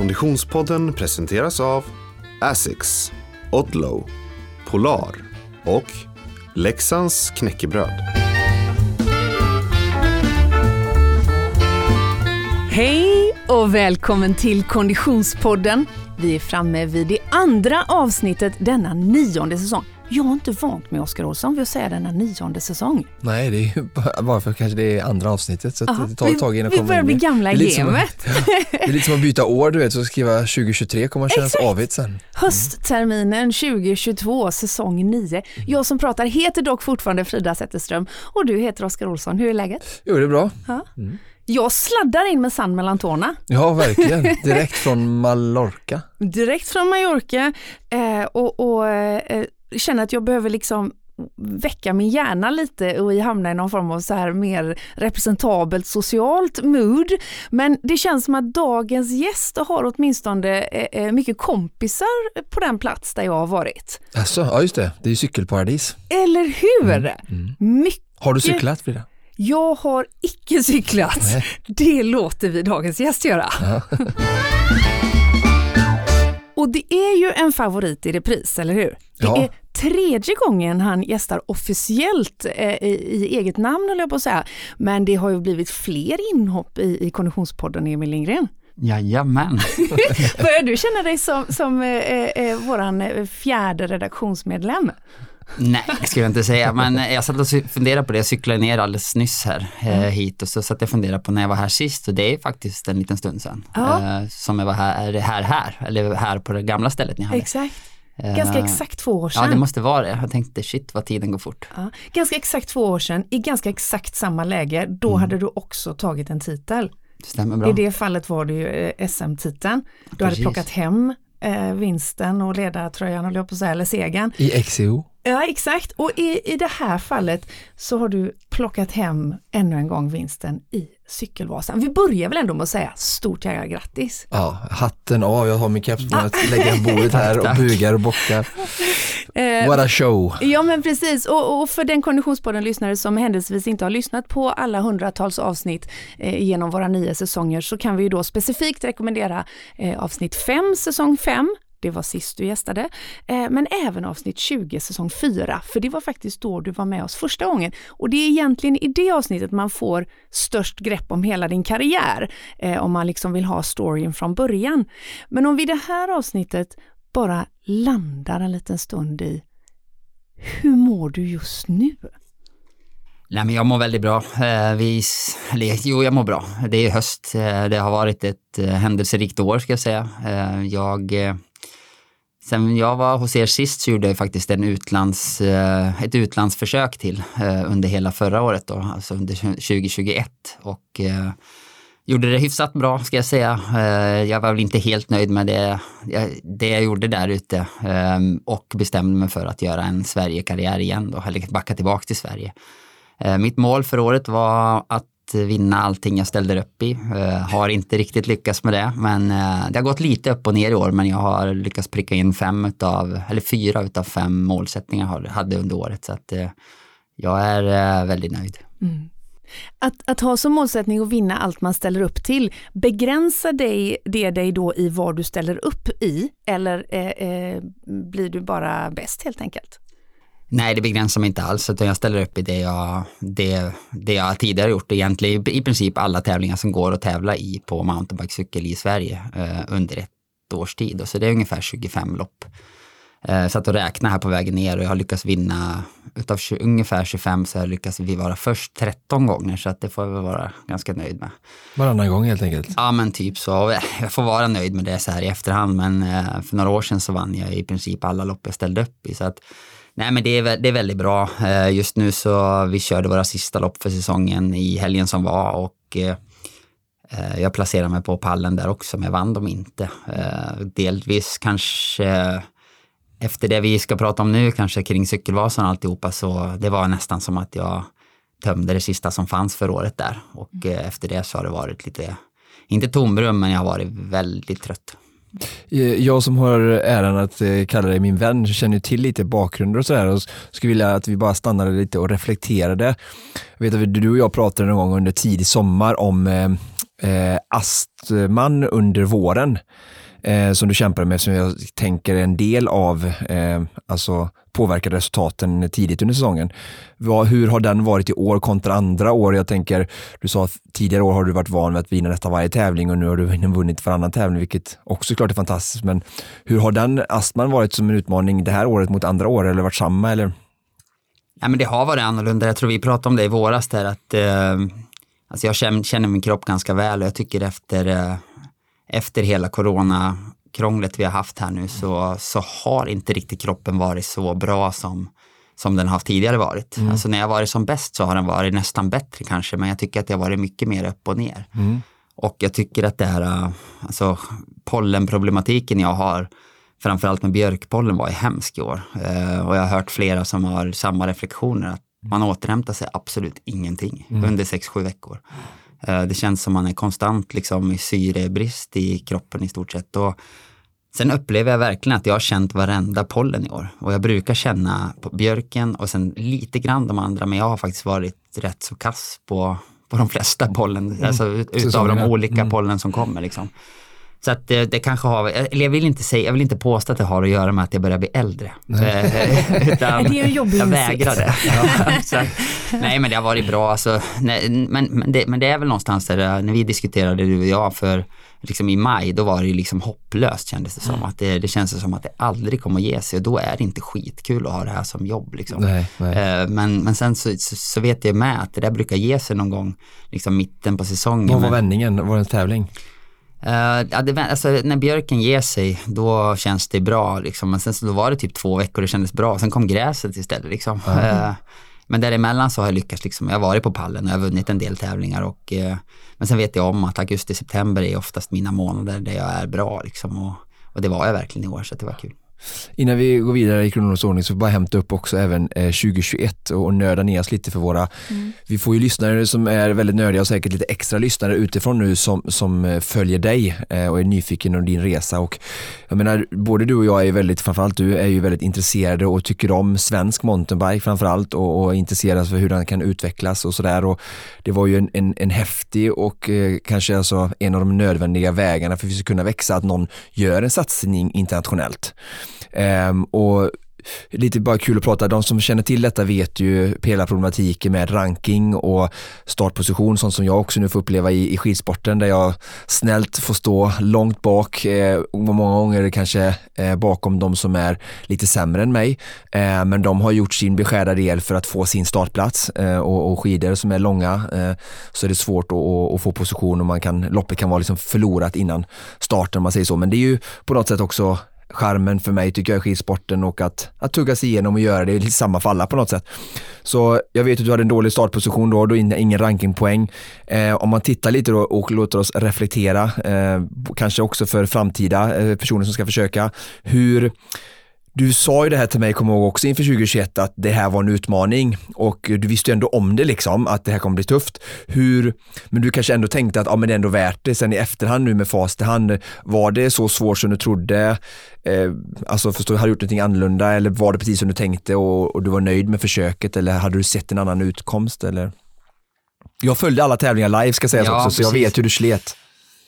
Konditionspodden presenteras av Asics, Odlow, Polar och Leksands knäckebröd. Hej och välkommen till Konditionspodden. Vi är framme vid det andra avsnittet denna nionde säsong. Jag har inte vant mig Oskar Olsson vid att säga denna nionde säsong. Nej, det är ju bara för kanske det är andra avsnittet så Ja, det tar ett tag innan vi, vi börjar bli gamla i lite som gamet. Det är lite som att byta år du vet, så skriva 2023 kommer kännas Exakt. avigt sen. Höstterminen 2022, säsong 9. Jag som pratar heter dock fortfarande Frida Zetterström och du heter Oskar Olsson. Hur är läget? Jo, det är bra. Ja. Jag sladdar in med sand mellan tårna. Ja, verkligen. Direkt från Mallorca. direkt från Mallorca eh, och, och eh, känner att jag behöver liksom väcka min hjärna lite och hamna i någon form av så här mer representabelt socialt mood. Men det känns som att dagens gäst har åtminstone eh, eh, mycket kompisar på den plats där jag har varit. Alltså, ja just det, det är ju cykelparadis. Eller hur? Mycket. Har du cyklat Frida? Jag har icke cyklat. Nej. Det låter vi dagens gäst göra. Och det är ju en favorit i repris, eller hur? Det Ja. är tredje gången han gästar officiellt eh, i, i eget namn, höll jag på att säga. Men det har ju blivit fler inhopp i, i Konditionspodden, Emil Lindgren. Jajamän. Börjar du känna dig som, som eh, eh, våran eh, fjärde redaktionsmedlem? Nej, skulle jag inte säga. Men jag satt och funderade på det. Jag cyklade ner alldeles nyss här eh, hit och så satt jag och funderade på när jag var här sist och det är faktiskt en liten stund sedan. Ja. Eh, som jag var här, här, här, eller här på det gamla stället ni hade. Exakt. Eh, Ganska exakt två år sedan. Ja, det måste vara det. Jag tänkte shit vad tiden går fort. Ja, ganska exakt två år sedan, i ganska exakt samma läge, då hade du också tagit en titel. Det stämmer bra. I det fallet var det ju SM-titeln. Du hade Precis. plockat hem eh, vinsten och ledartröjan, höll jag på att säga, eller segern. I XCO. Ja, exakt. Och i, i det här fallet så har du plockat hem ännu en gång vinsten i Cykelvasan. Vi börjar väl ändå med att säga stort jävla grattis. Ja, hatten av, jag har min keps på mig, att lägga på bordet här och bugar och bockar. Eh, What a show! Ja men precis och, och för den konditionspodden lyssnare som händelsevis inte har lyssnat på alla hundratals avsnitt eh, genom våra nio säsonger så kan vi ju då specifikt rekommendera eh, avsnitt 5 säsong 5 det var sist du gästade, eh, men även avsnitt 20 säsong 4, för det var faktiskt då du var med oss första gången. Och det är egentligen i det avsnittet man får störst grepp om hela din karriär, eh, om man liksom vill ha storyn från början. Men om vi i det här avsnittet bara landar en liten stund i hur mår du just nu? Nej men jag mår väldigt bra. Eh, vi, eller, jo, jag mår bra. Det är höst. Det har varit ett händelserikt år ska jag säga. Jag, sen jag var hos er sist så gjorde jag faktiskt en utlands, eh, ett utlandsförsök till eh, under hela förra året då, alltså under 2021. Och eh, gjorde det hyfsat bra ska jag säga. Jag var väl inte helt nöjd med det jag, det jag gjorde där ute ehm, och bestämde mig för att göra en Sverigekarriär igen då, eller backa tillbaka till Sverige. Mitt mål för året var att vinna allting jag ställde upp i. Eh, har inte riktigt lyckats med det, men eh, det har gått lite upp och ner i år, men jag har lyckats pricka in fem utav, eller fyra utav fem målsättningar jag hade under året, så att eh, jag är väldigt nöjd. Mm. Att, att ha som målsättning att vinna allt man ställer upp till, begränsar dig, det dig då i vad du ställer upp i eller eh, eh, blir du bara bäst helt enkelt? Nej, det begränsar mig inte alls, utan jag ställer upp i det jag, det, det jag tidigare gjort. Egentligen i princip alla tävlingar som går att tävla i på mountainbikecykel i Sverige eh, under ett års tid. Och så det är ungefär 25 lopp. Eh, satt och räknade här på vägen ner och jag har lyckats vinna, utav 20, ungefär 25 så har jag lyckats vi vara först 13 gånger, så att det får jag väl vara ganska nöjd med. Varannan gång helt enkelt. Ja men typ så. Jag får vara nöjd med det så här i efterhand men eh, för några år sedan så vann jag i princip alla lopp jag ställde upp i. Så att, nej men det är, det är väldigt bra. Eh, Just nu så vi körde våra sista lopp för säsongen i helgen som var och eh, eh, jag placerade mig på pallen där också men jag vann dem inte. Delvis kanske efter det vi ska prata om nu, kanske kring cykelvasan och alltihopa, så det var nästan som att jag tömde det sista som fanns för året där. Och eh, efter det så har det varit lite, inte tomrum, men jag har varit väldigt trött. Eh, jag som har äran att eh, kalla dig min vän känner ju till lite bakgrunder och sådär och skulle vilja att vi bara stannade lite och reflekterade. Jag vet att du och jag pratade någon gång under tidig sommar om eh, eh astman under våren eh, som du kämpade med, som jag tänker är en del av eh, alltså påverkade resultaten tidigt under säsongen. Vad, hur har den varit i år kontra andra år? Jag tänker, du sa att tidigare år har du varit van vid att vinna nästan varje tävling och nu har du vunnit varannan tävling, vilket också klart är fantastiskt. Men hur har den astman varit som en utmaning det här året mot andra år eller varit samma? Eller? Ja, men det har varit annorlunda. Jag tror vi pratade om det i våras där att eh, alltså jag känner, känner min kropp ganska väl och jag tycker efter, eh, efter hela corona krånglet vi har haft här nu så, så har inte riktigt kroppen varit så bra som, som den har haft tidigare varit. Mm. Alltså när jag varit som bäst så har den varit nästan bättre kanske, men jag tycker att det har varit mycket mer upp och ner. Mm. Och jag tycker att det här, alltså pollenproblematiken jag har, framförallt med björkpollen var ju hemsk i år. Eh, och jag har hört flera som har samma reflektioner, att man återhämtar sig absolut ingenting mm. under 6-7 veckor. Eh, det känns som man är konstant liksom i syrebrist i kroppen i stort sett. Och sen upplever jag verkligen att jag har känt varenda pollen i år. Och jag brukar känna på björken och sen lite grann de andra, men jag har faktiskt varit rätt så kass på, på de flesta pollen, mm. alltså utav de olika mm. pollen som kommer. Liksom. Så att det, det, kanske har, eller jag vill inte säga, jag vill inte påstå att det har att göra med att jag börjar bli äldre. Nej. Eh, utan det är en jobbig Jag vägrar det. Ja, nej men det har varit bra alltså, nej, men, men, det, men det är väl någonstans där, eh, när vi diskuterade du och jag för liksom i maj, då var det liksom hopplöst kändes det som. Mm. Att det, det känns som att det aldrig kommer att ge sig och då är det inte skitkul att ha det här som jobb. Liksom. Nej, nej. Eh, men, men sen så, så, så, vet jag med att det där brukar ge sig någon gång, liksom mitten på säsongen. Vad var vändningen? Var det en tävling? Uh, ja, det, alltså, när björken ger sig, då känns det bra. Liksom. Men sen så då var det typ två veckor det kändes bra. Sen kom gräset istället. Liksom. Mm. Uh, men däremellan så har jag lyckats. Liksom. Jag har varit på pallen och jag har vunnit en del tävlingar. Och, uh, men sen vet jag om att augusti-september är oftast mina månader där jag är bra. Liksom. Och, och det var jag verkligen i år, så det var kul. Innan vi går vidare i kronologisk ordning så bara hämta upp också även 2021 eh, och nörda ner oss lite för våra, mm. vi får ju lyssnare som är väldigt nördiga och säkert lite extra lyssnare utifrån nu som, som eh, följer dig eh, och är nyfiken om din resa och jag menar både du och jag är väldigt, framförallt du är ju väldigt intresserade och tycker om svensk mountainbike framförallt och, och intresserad för hur den kan utvecklas och sådär och det var ju en, en, en häftig och kanske alltså en av de nödvändiga vägarna för att vi ska kunna växa att någon gör en satsning internationellt. Um, och lite bara kul att prata, de som känner till detta vet ju hela problematiken med ranking och startposition, sånt som jag också nu får uppleva i, i skidsporten där jag snällt får stå långt bak, eh, många gånger kanske eh, bakom de som är lite sämre än mig. Eh, men de har gjort sin beskärda del för att få sin startplats eh, och, och skidor som är långa eh, så är det svårt att, att, att, få position och man kan, loppet kan vara liksom förlorat innan starten om man säger så. Men det är ju på något sätt också charmen för mig tycker jag är skidsporten och att, att tugga sig igenom och göra det i samma falla på något sätt. Så jag vet att du hade en dålig startposition då, då ingen rankingpoäng. Eh, om man tittar lite då och låter oss reflektera, eh, kanske också för framtida eh, personer som ska försöka, hur du sa ju det här till mig, kommer ihåg också inför 2021, att det här var en utmaning och du visste ju ändå om det liksom, att det här kommer bli tufft. Hur, men du kanske ändå tänkte att ja, men det är ändå värt det. Sen i efterhand nu med fast i hand, var det så svårt som du trodde? Eh, alltså förstår har du gjort någonting annorlunda eller var det precis som du tänkte och, och, du var nöjd med försöket eller hade du sett en annan utkomst eller? Jag följde alla tävlingar live ska sägas ja, också, så jag vet hur du slet.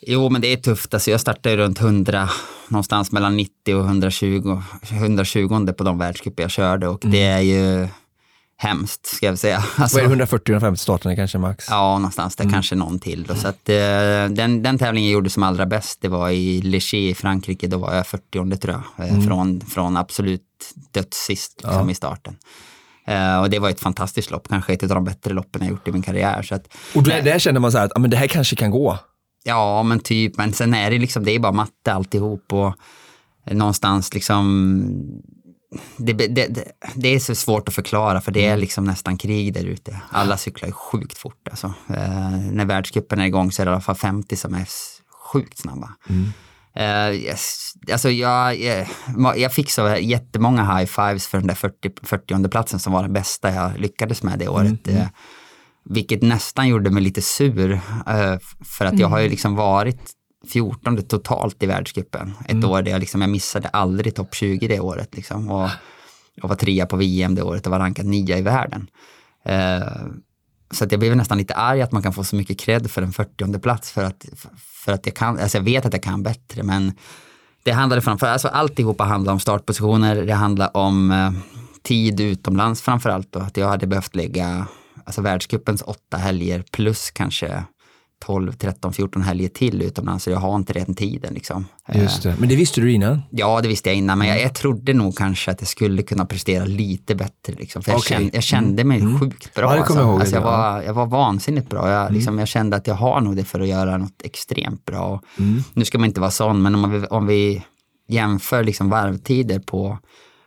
Jo, men det är tufft. Alltså, jag startade runt 100, någonstans mellan 90 och 120, 120 på de världscuper jag körde och mm. det är ju hemskt, ska jag säga. Alltså, Vad är det, 140-150 startande kanske max? Ja, någonstans där, mm. kanske någon till. Då. Så att, eh, den, den tävlingen jag gjorde som allra bäst, det var i Leché i Frankrike, då var jag 40 tror jag, eh, mm. från, från absolut dödssist liksom, ja. i starten. Uh, och det var ett fantastiskt lopp, kanske ett av de bättre loppen jag gjort i min karriär. Så att, och där, där känner man så här att ah, men det här kanske kan gå? Ja, men typ, men sen är det liksom, det är bara matte alltihop och någonstans liksom det, det, det, är så svårt att förklara för det är mm. liksom nästan krig där ute. Alla cyklar ju sjukt fort alltså. Eh, när världscupen är igång så är det i alla fall 50 som är sjukt snabba. Mm. Uh, yes. Alltså jag, jag, jag fick så jättemånga high fives för den där 40, 40 platsen som var den bästa jag lyckades med det året. Mm. Vilket nästan gjorde mig lite sur. Uh, för att jag har ju mm. liksom varit 14 totalt i världscupen. Ett mm. år där jag, liksom, jag missade aldrig topp 20 det året. Liksom. Och jag var trea på VM det året och var rankad nia i världen. Uh, så att jag blev nästan lite arg att man kan få så mycket cred för en 40 plats för att, för att jag kan, alltså jag vet att jag kan bättre men det handlade framför alltså alltihopa handlar om startpositioner, det handlar om eh, tid utomlands framförallt och att jag hade behövt lägga alltså världscupens åtta helger plus kanske 12, 13, 14 helger till utomlands så jag har inte den tiden. Liksom. Just det. Men det visste du innan? Ja, det visste jag innan, men jag, jag trodde nog kanske att jag skulle kunna prestera lite bättre. Liksom. För jag, Okej. kände, jag kände mig Mm. sjukt bra. Ja, kommer jag alltså, jag, ja. var, jag var vansinnigt bra. Jag, Mm. liksom, jag kände att jag har nog det för att göra något extremt bra. Mm. Nu ska man inte vara sån, men om, vi, om vi jämför liksom varvtider på,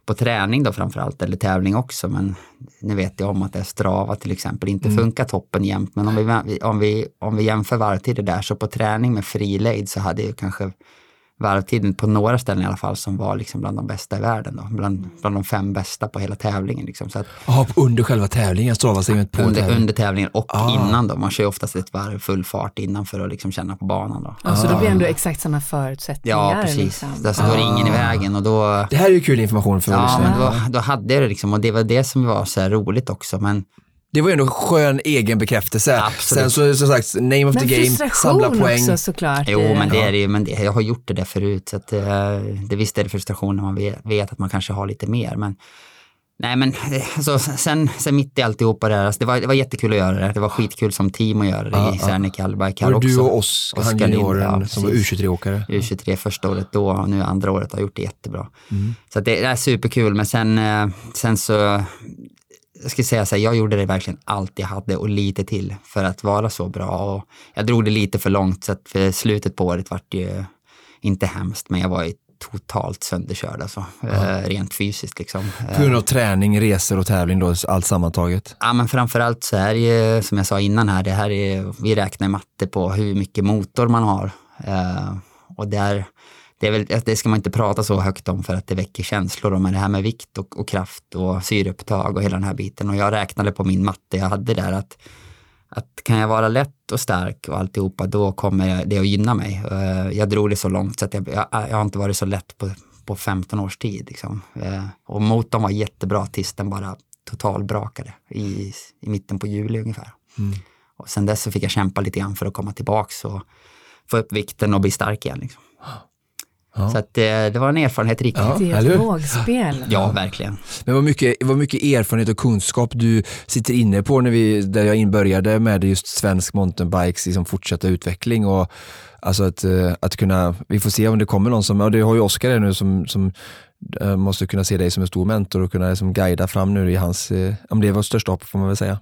på träning då framförallt, eller tävling också, men nu vet jag om att det är Strava till exempel inte Mm. funkar toppen jämt, men om vi, om, vi, om vi jämför varvtider där, så på träning med frilejd så hade jag kanske varvtiden på några ställen i alla fall som var liksom bland de bästa i världen. Då. Bland, bland de fem bästa på hela tävlingen. Liksom. Så att Ja, under själva tävlingen stavas det på under, tävlingen. under tävlingen och Ah. innan då. Man kör ju oftast ett varv full fart innan för att liksom känna på banan. Då. Alltså då blir det ändå exakt samma förutsättningar. Ja, precis. Liksom. Där står ingen i vägen och då Det här är ju kul information för Ja, men då, då hade jag det liksom och det var det som var så här roligt också. Men Det var ju ändå skön egen bekräftelse. Absolut. Sen så som sagt, name of Men the game, samla frustration poäng. också såklart. jo, men det är det ju, men det, jag har gjort det där förut så att eh, det visst är det frustration när man vet, vet att man kanske har lite mer. Men nej, men eh, alltså, sen, sen mitt i alltihopa det här, alltså, det, var, det var jättekul att göra det. Det var skitkul som team att göra det Ja, i ja. Serneke här det också. du och Oskar, han junioren ja, som var precis. U23-åkare? U23 första året då och nu andra året har gjort det jättebra. Mm. Så att det, det är superkul men sen, eh, sen så, jag ska säga så här, jag gjorde det verkligen allt jag hade och lite till för att vara så bra och jag drog det lite för långt så att för slutet på året vart det ju inte hemskt men jag var ju totalt sönderkörd alltså, eh, rent fysiskt liksom. På grund av träning, resor och tävling då, allt sammantaget? Ja men framförallt så är det ju, som jag sa innan här, det här är, vi räknar matte på hur mycket motor man har. Eh, och där, det, väl, det ska man inte prata så högt om för att det väcker känslor, men det här med vikt och, och kraft och syreupptag och hela den här biten. Och jag räknade på min matte jag hade där att, att kan jag vara lätt och stark och alltihopa, då kommer det att gynna mig. Eh, jag drog det så långt så att jag, jag, jag har inte varit så lätt på, på 15 års tid. Liksom. Eh, och motorn var jättebra tills den bara totalbrakade i, i mitten på juli ungefär. Mm. Och sen dess så fick jag kämpa lite grann för att komma tillbaks och få upp vikten och bli stark igen. Liksom. Ja. Så att, eh, det var en erfarenhet rik. Ja. Det är ett vågspel. Ja, verkligen. Men vad mycket, vad mycket erfarenhet och kunskap du sitter inne på när vi, där jag inbörjade med just svensk mountainbikes liksom fortsatta utveckling och alltså att, eh, att kunna, vi får se om det kommer någon som, ja det har ju Oskar nu som, som eh, måste kunna se dig som en stor mentor och kunna liksom guida fram nu i hans, om det är vårt största hopp får man väl säga.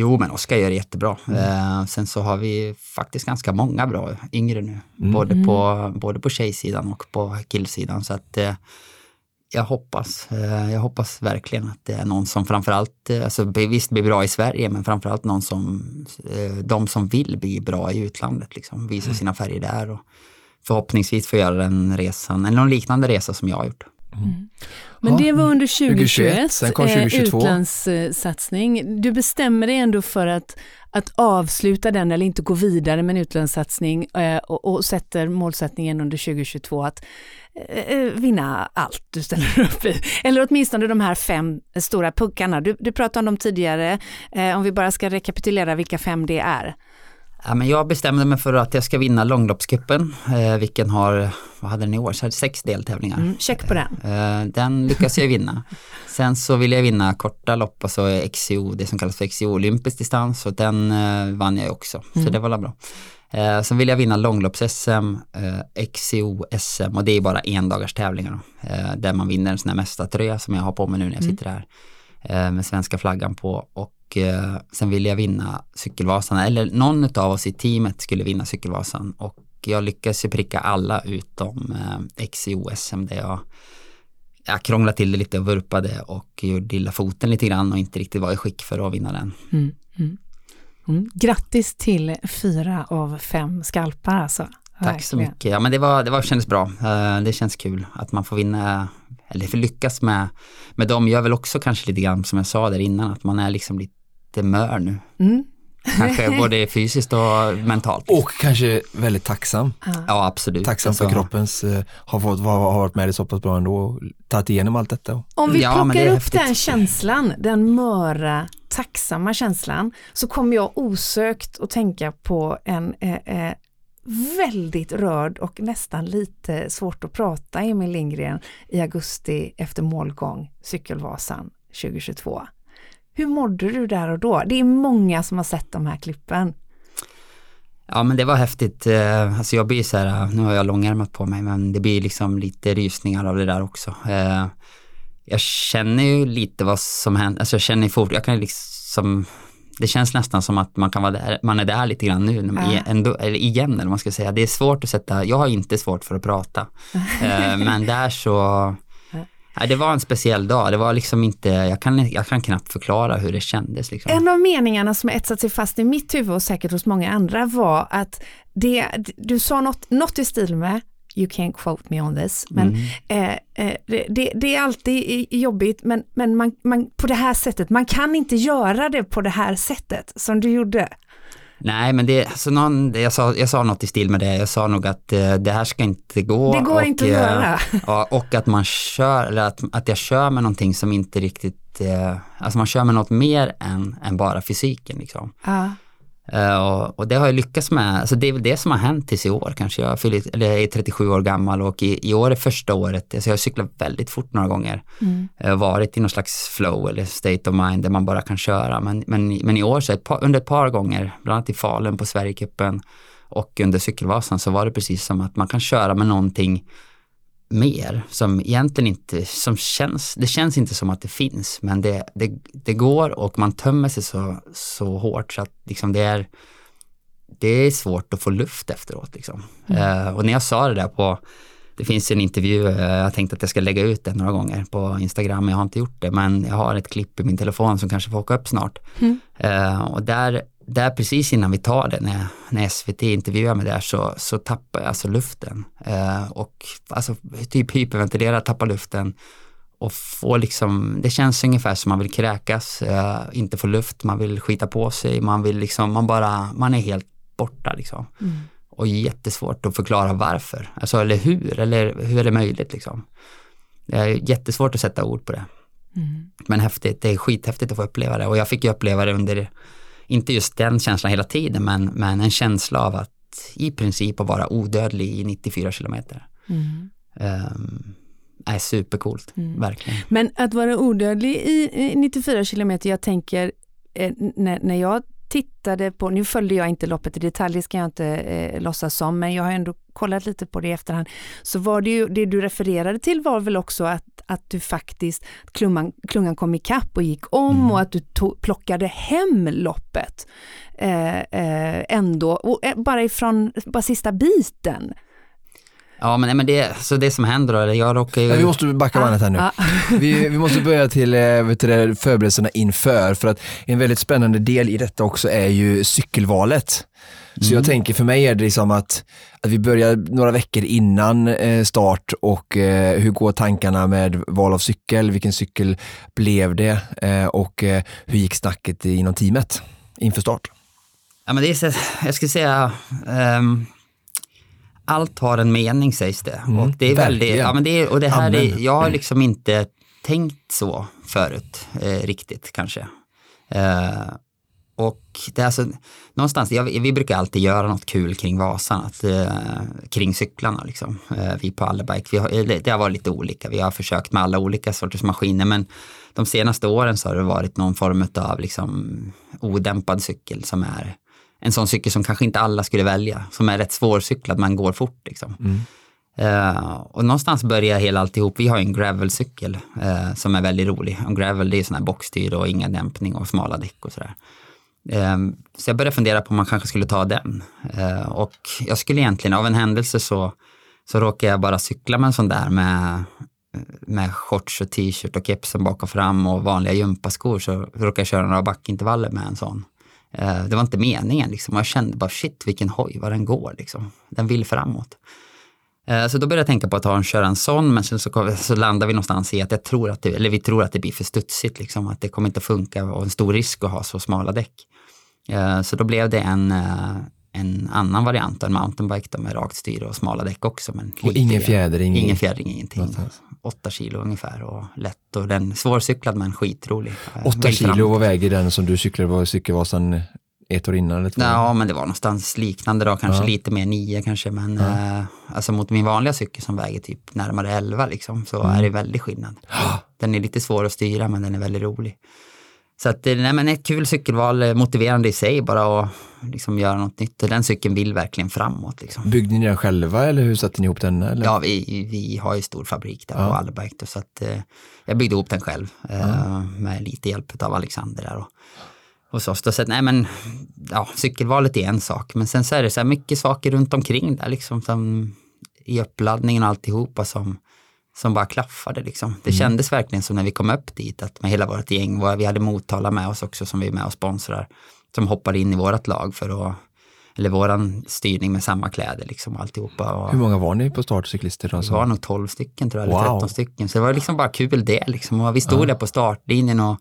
Jo, men Oskar gör det jättebra. Mm. Eh, sen så har vi faktiskt ganska många bra yngre nu. Mm. Både, på, både på tjejsidan och på killsidan. Så att eh, jag hoppas, eh, jag hoppas verkligen att det är någon som framförallt, alltså visst blir bra i Sverige, men framförallt någon som, de som vill bli bra i utlandet, liksom, visa Mm. sina färger där och förhoppningsvis få göra den resan, eller någon liknande resa som jag har gjort. Men Ja. det var under 2021, 2021, sen kom eh, 2022. utlandssatsning. Du bestämmer dig ändå för att, att avsluta den eller inte gå vidare med en utlandssatsning eh, och, och sätter målsättningen under 2022 att eh, vinna allt du ställer upp i. Eller åtminstone de här fem stora puckarna. Du, du pratade om dem tidigare, om vi bara ska rekapitulera vilka fem det är. Ja, men jag bestämde mig för att jag ska vinna långloppscupen, eh, vilken har, vad hade den i år, så här, sex deltävlingar. Mm, check på den. Eh, Den lyckas jag vinna. Sen så vill jag vinna korta lopp, alltså XCO, det som kallas för XCO olympisk distans och den eh, vann jag också. Så Mm. det var bra. Eh, sen vill jag vinna långlopps-SM, eh, XCO-SM och det är bara en dagars tävlingar eh, där man vinner en sån här mästartröja som jag har på mig nu när jag Mm. sitter här eh, med svenska flaggan på och eh, sen vill jag vinna cykelvasan eller någon av oss i teamet skulle vinna cykelvasan och jag lyckas ju pricka alla utom eh, XCO-SM där jag jag krånglade till det lite och vurpade och gjorde illa foten lite grann och inte riktigt var i skick för att vinna den. Mm, mm. Mm. Grattis till fyra av fem skalpar alltså. Tack så mycket. Ja men det var, det var kändes bra. Eh, Det känns kul att man får vinna, eller får lyckas med, med dem. Jag väl också kanske lite grann som jag sa där innan, att man är liksom lite mör nu. Mm. Kanske både fysiskt och mentalt. Och kanske väldigt tacksam. Ja absolut. Tacksam för Alltså, kroppens, eh, har, fått, har varit med dig så pass bra ändå och tagit igenom allt detta. Om vi Ja, det plockar upp häftigt. den känslan, den möra tacksamma känslan så kommer jag osökt att tänka på en eh, eh, väldigt rörd och nästan lite svårt att prata Emil Lindgren i augusti efter målgång Cykelvasan 2022. Hur mådde du där och då? Det är många som har sett de här klippen. Ja men det var häftigt. Eh, alltså jag blir så här, nu har jag långärmat på mig men det blir liksom lite rysningar av det där också. Eh, jag känner ju lite vad som händer, alltså jag känner fort, jag kan liksom det känns nästan som att man kan vara där, man är där lite grann nu, ja. ändå, eller igen eller man ska säga. Det är svårt att sätta, jag har inte svårt för att prata. Eh, men där så, ja, det var en speciell dag. Det var liksom inte, jag kan, jag kan knappt förklara hur det kändes. Liksom. En av meningarna som etsat sig fast i mitt huvud och säkert hos många andra var att det, du sa något, något i stil med you can't quote me on this, men mm. eh, eh, det, det, är alltid jobbigt, men, men man, man, på det här sättet, man kan inte göra det på det här sättet som du gjorde. Nej, men det, alltså någon, jag, sa, jag sa något i stil med det. Jag sa nog att eh, det här ska inte gå. Det går och, inte att göra. Ja, och att man kör, eller att, att jag kör med någonting som inte riktigt, eh, alltså man kör med något mer än, än bara fysiken liksom. Ja. Uh, och, det har jag lyckats med, alltså det är väl det som har hänt tills i år kanske. Jag, eller jag är 37 år gammal och i, i år är första året, alltså jag har cyklat väldigt fort några gånger. Mm. Har varit i någon slags flow eller state of mind där man bara kan köra. Men, men, men i år så ett par, under ett par gånger, bland annat i Falun på Sverigecupen och under Cykelvasan så var det precis som att man kan köra med någonting mer som egentligen inte, som känns, det känns inte som att det finns men det, det, det går och man tömmer sig så, så hårt så att liksom det är det är svårt att få luft efteråt liksom. Mm. Uh, och när jag sa det där på, det finns en intervju, uh, jag tänkte att jag ska lägga ut den några gånger på Instagram, jag har inte gjort det, men jag har ett klipp i min telefon som kanske får åka upp snart. Mm. Uh, och där där precis innan vi tar det, när, när SVT intervjuar mig där så, så tappar jag alltså luften. Eh, och alltså typ hyperventilera, tappa luften och få liksom, det känns ungefär som man vill kräkas, eh, inte få luft, man vill skita på sig, man vill liksom, man bara, man är helt borta liksom. Mm. Och jättesvårt att förklara varför, alltså eller hur, eller hur är det möjligt liksom. Det är jättesvårt att sätta ord på det. Mm. Men häftigt, det är skithäftigt att få uppleva det och jag fick ju uppleva det under inte just den känslan hela tiden, men, men en känsla av att i princip vara odödlig i 94 kilometer. Mm. Um, är supercoolt, mm. verkligen. Men att vara odödlig i 94 kilometer, jag tänker eh, när, när jag tittade på, nu följde jag inte loppet i detalj, det ska jag inte eh, låtsas som, men jag har ändå kollat lite på det i efterhand, så var det ju, det du refererade till var väl också att, att du faktiskt, klungan, klungan kom ikapp och gick om mm. och att du tog, plockade hem loppet eh, eh, ändå, och, eh, bara ifrån, bara sista biten. Ja men, men det, så det som händer då, jag råkar ju... Ja, vi måste backa bandet här nu. Ah. vi, vi måste börja till eh, vet du, förberedelserna inför, för att en väldigt spännande del i detta också är ju cykelvalet. Så mm. jag tänker för mig är det liksom att, att vi börjar några veckor innan eh, start och eh, hur går tankarna med val av cykel, vilken cykel blev det eh, och hur gick snacket inom teamet inför start? Ja men det är jag skulle säga um allt har en mening sägs det. Mm, och det är väldigt, ja, men det är, och det här är, jag har liksom inte tänkt så förut eh, riktigt kanske. Eh, och det är alltså, någonstans, jag, vi brukar alltid göra något kul kring Vasan, att, eh, kring cyklarna liksom. Eh, vi på Allebike, vi har, det har varit lite olika, vi har försökt med alla olika sorters maskiner men de senaste åren så har det varit någon form av liksom odämpad cykel som är en sån cykel som kanske inte alla skulle välja, som är rätt svårcyklad, man går fort liksom. Mm. Uh, och någonstans börjar hela alltihop. Vi har en gravelcykel uh, som är väldigt rolig. En gravel det är sån här boxstyr och inga dämpning och smala däck och sådär. Uh, så jag började fundera på om man kanske skulle ta den. och jag skulle egentligen, av en händelse så, så råkade jag bara cykla med en sån där med, med shorts och t-shirt och kepsen bak och fram och vanliga gympaskor så råkade jag köra några backintervaller med en sån. Eh, det var inte meningen liksom. Jag kände bara shit vilken hoj, vad den går liksom. Den vill framåt. Eh, så då började jag tänka på att ta en, köra en sån, men sen så, så landade vi någonstans i att jag tror att det, eller vi tror att det blir för studsigt, liksom, att det kommer inte funka och en stor risk att ha så smala däck. Eh, så då blev det en, en annan variant, en mountainbike då, med rakt styre och smala däck också. Men och ingen fjädring? Ingen fjädring, ingenting. Någonstans. Åtta kilo ungefär och lätt och den svårcyklad men skitrolig. Åtta kilo, vad väger den som du cyklade på Cykelvasan ett år innan? Eller två? Ja, men det var någonstans liknande då, kanske ja. lite mer nio kanske, men ja. eh, alltså mot min vanliga cykel som väger typ närmare 11 liksom, så mm. är det väldigt skillnad. Den är lite svår att styra, men den är väldigt rolig. Så att, eh, nej, men ett kul cykelval, eh, motiverande i sig bara att liksom göra något nytt. Den cykeln vill verkligen framåt. Liksom. Byggde ni den själva eller hur satte ni ihop den? Eller? Ja, vi, vi har ju stor fabrik där ja. på Allberg. Så att, eh, jag byggde ihop den själv eh, med lite hjälp av Alexander där. Och, hos oss. Då. Så att, nej, men, ja, cykelvalet är en sak, men sen så är det så här mycket saker runt omkring där, liksom, som i uppladdningen och alltihopa som, som bara klaffade. Liksom. Det mm. kändes verkligen som när vi kom upp dit, att med hela vårt gäng, vi hade Motala med oss också som vi är med och sponsrar, som hoppade in i vårt lag för att eller våran styrning med samma kläder liksom alltihopa. Och Hur många var ni på start cyklister? Då? Det var nog 12 stycken tror jag, wow. eller 13 stycken. Så det var liksom bara kul det liksom. Och vi stod ja. där på startlinjen och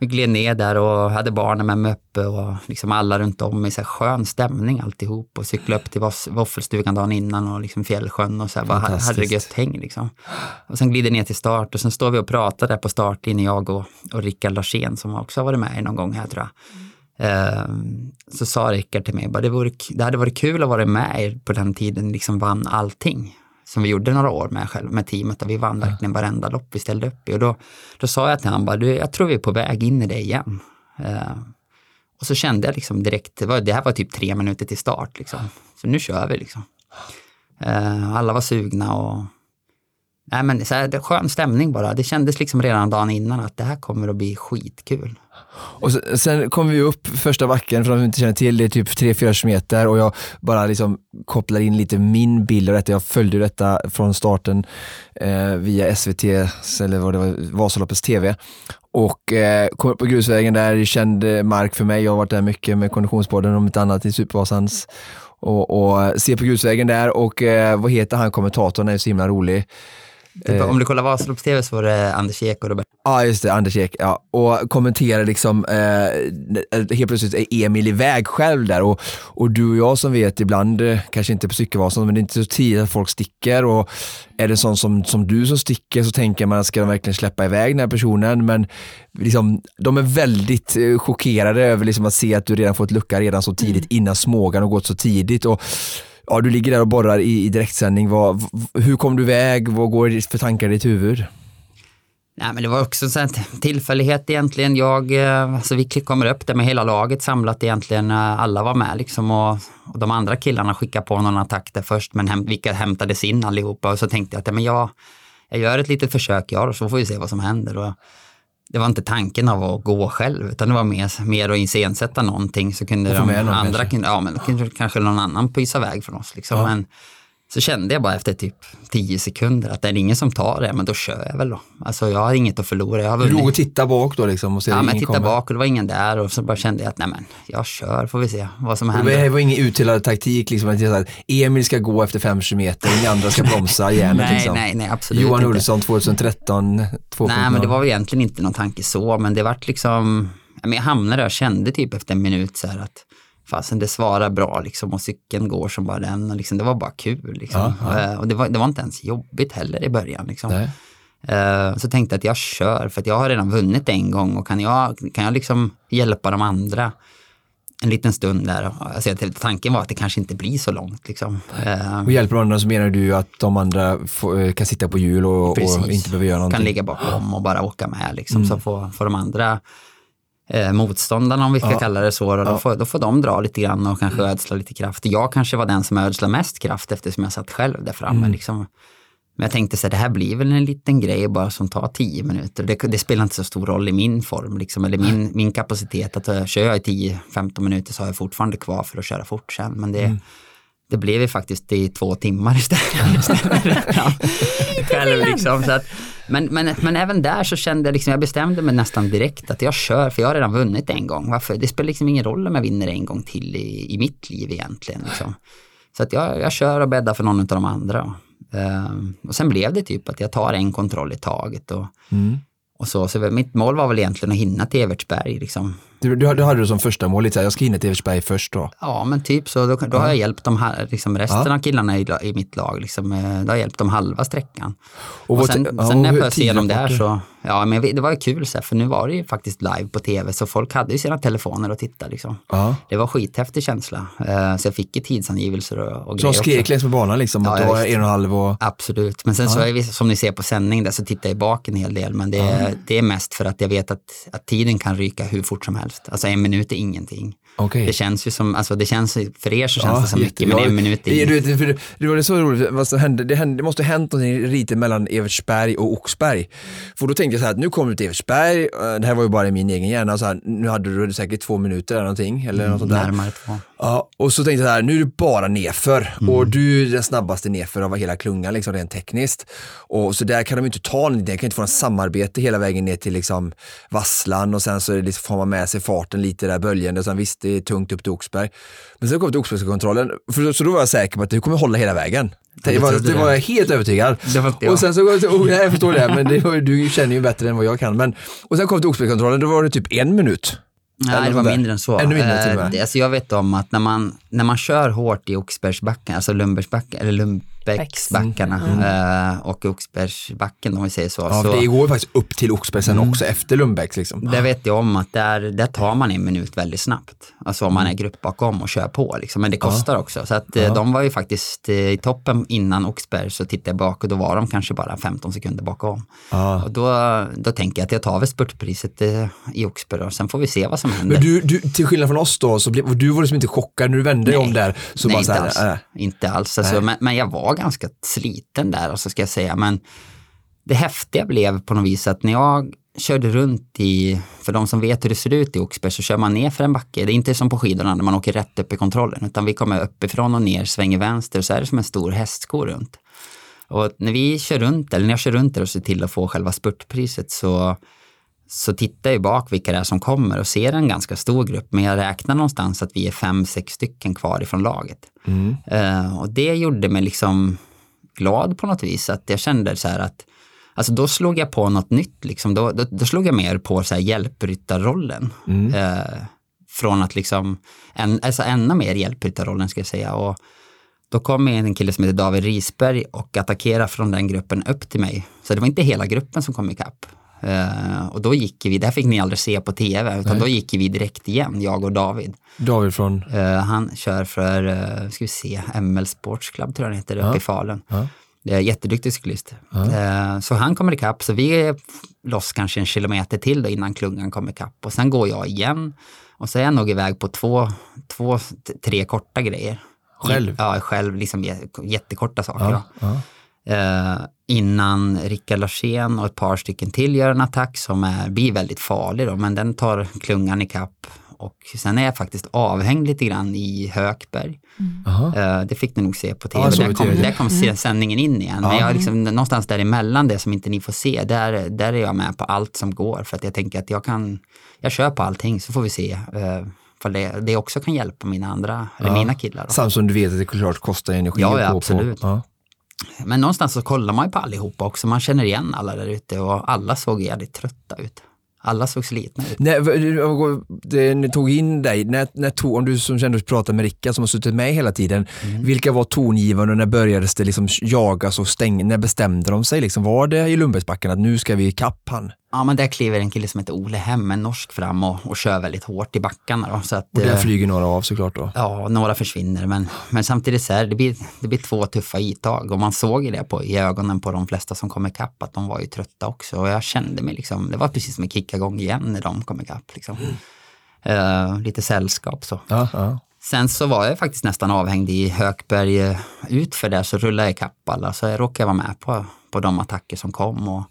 gled ner där och hade barnen med mig uppe och liksom alla runt om i så skön stämning alltihop och cyklade upp till våffelstugan dagen innan och liksom fjällsjön och så här bara hade det gött häng liksom. Och sen glider ner till start och sen står vi och pratar där på startlinjen jag och, och Rickard Larsén som också har varit med någon gång här tror jag. Mm. så sa Rickard till mig, bara, det, vore, det hade varit kul att vara med på den tiden, liksom vann allting som vi gjorde några år med, själv, med teamet och vi vann verkligen varenda lopp vi ställde upp i. Och då, då sa jag till honom, bara, du, jag tror vi är på väg in i det igen. Uh, och så kände jag liksom direkt, det, var, det här var typ tre minuter till start, liksom. så nu kör vi. Liksom. Uh, alla var sugna och Nej, men så här, det skön stämning bara. Det kändes liksom redan dagen innan att det här kommer att bli skitkul. Och sen, sen kom vi upp första backen, för de som inte känner till det, är typ 3-4 meter och jag bara liksom kopplar in lite min bild av detta. Jag följde detta från starten eh, via SVT, eller vad det var, Vasaloppets TV. Och eh, kom upp på grusvägen där, känd eh, mark för mig. Jag har varit där mycket med Konditionspodden om inte annat i Supervasans och, och eh, se på grusvägen där och eh, vad heter han kommentatorn, är så himla rolig. Typ, eh, om du kollar Vasalopps-TV så var det Anders Ek och Robert. Ja, just det, Anders Ek. Ja. Och kommenterar liksom, eh, helt plötsligt är Emil iväg själv där och, och du och jag som vet ibland, eh, kanske inte på cykelvasan, men det är inte så tidigt att folk sticker och är det sån som, som du som sticker så tänker man, ska de verkligen släppa iväg den här personen? Men liksom, de är väldigt eh, chockerade över liksom att se att du redan fått lucka redan så tidigt mm. innan smågan och gått så tidigt. Och ja, du ligger där och borrar i, i direktsändning. Vad, hur kom du iväg? Vad går det för tankar i ditt huvud? Nej, men det var också en tillfällighet egentligen. Jag, eh, alltså vi kommer upp där med hela laget samlat egentligen. Eh, alla var med liksom och, och de andra killarna skickade på någon attack där först, men hem, vilka hämtades in allihopa. Och så tänkte jag att ja, men jag, jag gör ett litet försök jag och så får vi se vad som händer. Och det var inte tanken av att gå själv, utan det var mer, mer att iscensätta någonting så kunde de andra, kunde, ja men kunde kanske någon annan pysa iväg från oss. Liksom. Ja. Men så kände jag bara efter typ tio sekunder att det är ingen som tar det, men då kör jag väl då. Alltså jag har inget att förlora. Jag du låg och tittade bak då liksom? Och ja, men jag tittade bak och det var ingen där och så bara kände jag att nej men, jag kör får vi se vad som händer. Det var ingen utdelad taktik liksom att Emil ska gå efter 500 meter, ni andra ska bromsa järnet nej, liksom. Nej, nej, absolut Johan Olsson 2013, 2. Nej, men det var egentligen inte någon tanke så, men det vart liksom, jag hamnade där och kände typ efter en minut så här att fasen det svarar bra liksom och cykeln går som bara den och liksom, det var bara kul. Liksom. Ja, ja. Uh, och det var, det var inte ens jobbigt heller i början. Liksom. Uh, så tänkte jag att jag kör för att jag har redan vunnit en gång och kan jag, kan jag liksom hjälpa de andra en liten stund där. Alltså, tanken var att det kanske inte blir så långt. Liksom. Uh, och hjälper de andra så menar du att de andra får, kan sitta på hjul och, och, inte behöver göra någonting? kan ligga bakom och bara åka med. Liksom, mm. Så får, får de andra eh, motståndarna om vi ska ja. kalla det så. Då, ja. får, då får de dra lite grann och kanske mm. ödsla lite kraft. Jag kanske var den som ödslade mest kraft eftersom jag satt själv där framme. Mm. Liksom. Men jag tänkte så det här blir väl en liten grej bara som tar tio minuter. Det, det spelar inte så stor roll i min form, liksom, eller min, min kapacitet. att uh, Kör jag i 10-15 minuter så har jag fortfarande kvar för att köra fort sen. Men det, mm. det blev ju faktiskt i två timmar istället. ja, själv liksom. Så att, men, men, men även där så kände jag, liksom, jag bestämde mig nästan direkt att jag kör, för jag har redan vunnit en gång. Varför? Det spelar liksom ingen roll om jag vinner en gång till i, i mitt liv egentligen. Liksom. Så att jag, jag kör och bäddar för någon av de andra. Uh, och sen blev det typ att jag tar en kontroll i taget. Och, mm. och så, så mitt mål var väl egentligen att hinna till Evertsberg. Liksom. Du, du, du hade det som första mål, lite så här, jag ska hinna till Evertsberg först då. Ja, men typ så. Då, då har jag hjälpt de här, liksom resten Ja. av killarna i, i mitt lag. Liksom, eh, då har jag hjälpt dem halva sträckan. Och Och, sen, ja, sen när jag började se dem där så, ja men det var ju kul så här, för nu var det ju faktiskt live på tv så folk hade ju sina telefoner och tittade liksom. Ja. Det var skithäftig känsla. Eh, så jag fick ju tidsangivelser och, och Så de skrek längs med banan liksom, Ja, att ja, det var en och en halv och... Absolut, men sen så är vi, som ni ser på sändning där så tittar jag bak en hel del men det, är- det är mest för att jag vet att, att tiden kan ryka hur fort som helst. Alltså en minut är ingenting. Okej. Det känns ju som, alltså det känns, för er så känns det som mycket men en minut är det, för det, det var det så roligt, vad som hände, det, hände, det måste ha hänt någonting lite mellan Evertsberg och Oxberg. För då tänkte jag så här att nu kommer du till Evertsberg, eh, det här var ju bara i min egen hjärna, så här, nu hade du säkert två minuter eller någonting. Eller något sånt där. Närmare två. Ja, och så tänkte jag så här, nu är du bara nerför Mm. och du är den snabbaste nerför av hela klungan liksom rent tekniskt. Och så där kan de inte ta någonting, de kan inte få något samarbete hela vägen ner till liksom Vasslan och sen så det liksom, får man med sig farten lite där böljande och sen visst det är tungt upp till Oxberg. Men sen kom vi till Oxbergskontrollen, för, så då var jag säker på att det kommer hålla hela vägen. Det var, det var jag helt övertygad. Jag. och sen så, oh, jag förstår det, men det var, du känner ju bättre än vad jag kan. Men, och sen kom vi till Oxbergskontrollen, då var det typ en minut. Nej, det var mindre än så. Ännu mindre till och Eh, med. Alltså jag vet om att när man, när man kör hårt i Oxbergsbacken, alltså Lundbergsbacken, eller Lundbäcksbackarna eh, och Oxbergsbacken om vi säger så. Mm. Ja, så det går ju faktiskt upp till Oxberg sen också efter Lundbäcks liksom. där vet jag om att där, där tar man en minut väldigt snabbt. Alltså om man Mm. är grupp bakom och kör på liksom. Men det kostar också. Så att eh, de var ju faktiskt eh, i toppen innan Oxberg så tittade jag bak och då var de kanske bara 15 sekunder bakom. Ja. Och då, då tänker jag att jag tar väl spurtpriset eh, i Oxberg och sen får vi se vad som händer. Men du, du, till skillnad från oss då, så blev, du var liksom inte chockad när du vände dig om där. Så Nej, bara inte så här, alls. äh. Inte alls. Alltså, men, men jag var ganska sliten där, och så ska jag säga. Men det häftiga blev på något vis att när jag körde runt i, för de som vet hur det ser ut i Oxberg, så kör man ner för en backe. Det är inte som på skidorna när man åker rätt upp i kontrollen, utan vi kommer uppifrån och ner, svänger vänster och så är det som en stor hästsko runt. Och när vi kör runt, eller när jag kör runt där och ser till att få själva spurtpriset så så tittar jag bak vilka det är som kommer och ser en ganska stor grupp, men jag räknar någonstans att vi är fem, sex stycken kvar ifrån laget. Eh, och det gjorde mig liksom glad på något vis, att jag kände så här att Alltså då slog jag på något nytt, liksom. då, då, då slog jag mer på så här hjälpryttarrollen. Eh, från att liksom, en, alltså ännu mer hjälpryttarrollen ska jag säga. Och då kom en kille som heter David Risberg och attackerade från den gruppen upp till mig. Så det var inte hela gruppen som kom ikapp. Uh, och då gick vi, det här fick ni aldrig se på tv, utan då gick vi direkt igen, jag och David. David från, Uh, han kör för, uh, ska vi se, ML Sports Club tror jag han heter, uppe i Falun. Ja. Jätteduktig cyklist. Uh, så han kommer ikapp, så vi är loss kanske en kilometer till då innan klungan kommer ikapp. Och sen går jag igen och så är jag nog iväg på två, två tre korta grejer. Själv? Ja, själv, liksom jä- jättekorta saker. ja, ja. Eh, innan Rickard Larsén och ett par stycken till gör en attack som är, blir väldigt farlig då, men den tar klungan i kapp och sen är jag faktiskt avhängd lite grann i Hökberg. Aha. Eh, det fick ni nog se på tv. Ja, så där, kom, TV. där kom se- sändningen in igen. Men Ja. jag är liksom, någonstans däremellan det som inte ni får se, där, där är jag med på allt som går. För att jag tänker att jag kan, jag kör på allting så får vi se. Uh, för det, det också kan hjälpa mina andra, eller mina killar. Då. Samt som du vet att det klart kostar energi. Ja, ja, absolut. På. Men någonstans så kollar man ju på allihopa också. Man känner igen alla där ute och alla såg jävligt trötta ut. Alla såg slitna ut. V- det, ni tog in dig, när, när tog, om du som kände att prata med Rickard som har suttit med hela tiden, Mm. vilka var tongivande och när började det liksom jagas och stänga, när bestämde de sig? Liksom, var det i Lundbergsbacken att nu ska vi ikapp han? Ja, men där kliver en kille som heter Ole Hem, en norsk, fram och, och kör väldigt hårt i backarna. Då, så att, Och där eh, flyger några av såklart då. Ja, några försvinner, men, men samtidigt så här, det blir, det blir två tuffa itag och man såg ju det på, i ögonen på de flesta som kom ikapp att de var ju trötta också och jag kände mig liksom, det var precis som att kicka igång igen när de kom ikapp. Liksom. Eh, lite sällskap så. Ja, ja. Sen så var jag faktiskt nästan avhängd i Hökberg eh, ut för det så rullade jag ikapp alla så jag råkade vara med på, på de attacker som kom. Och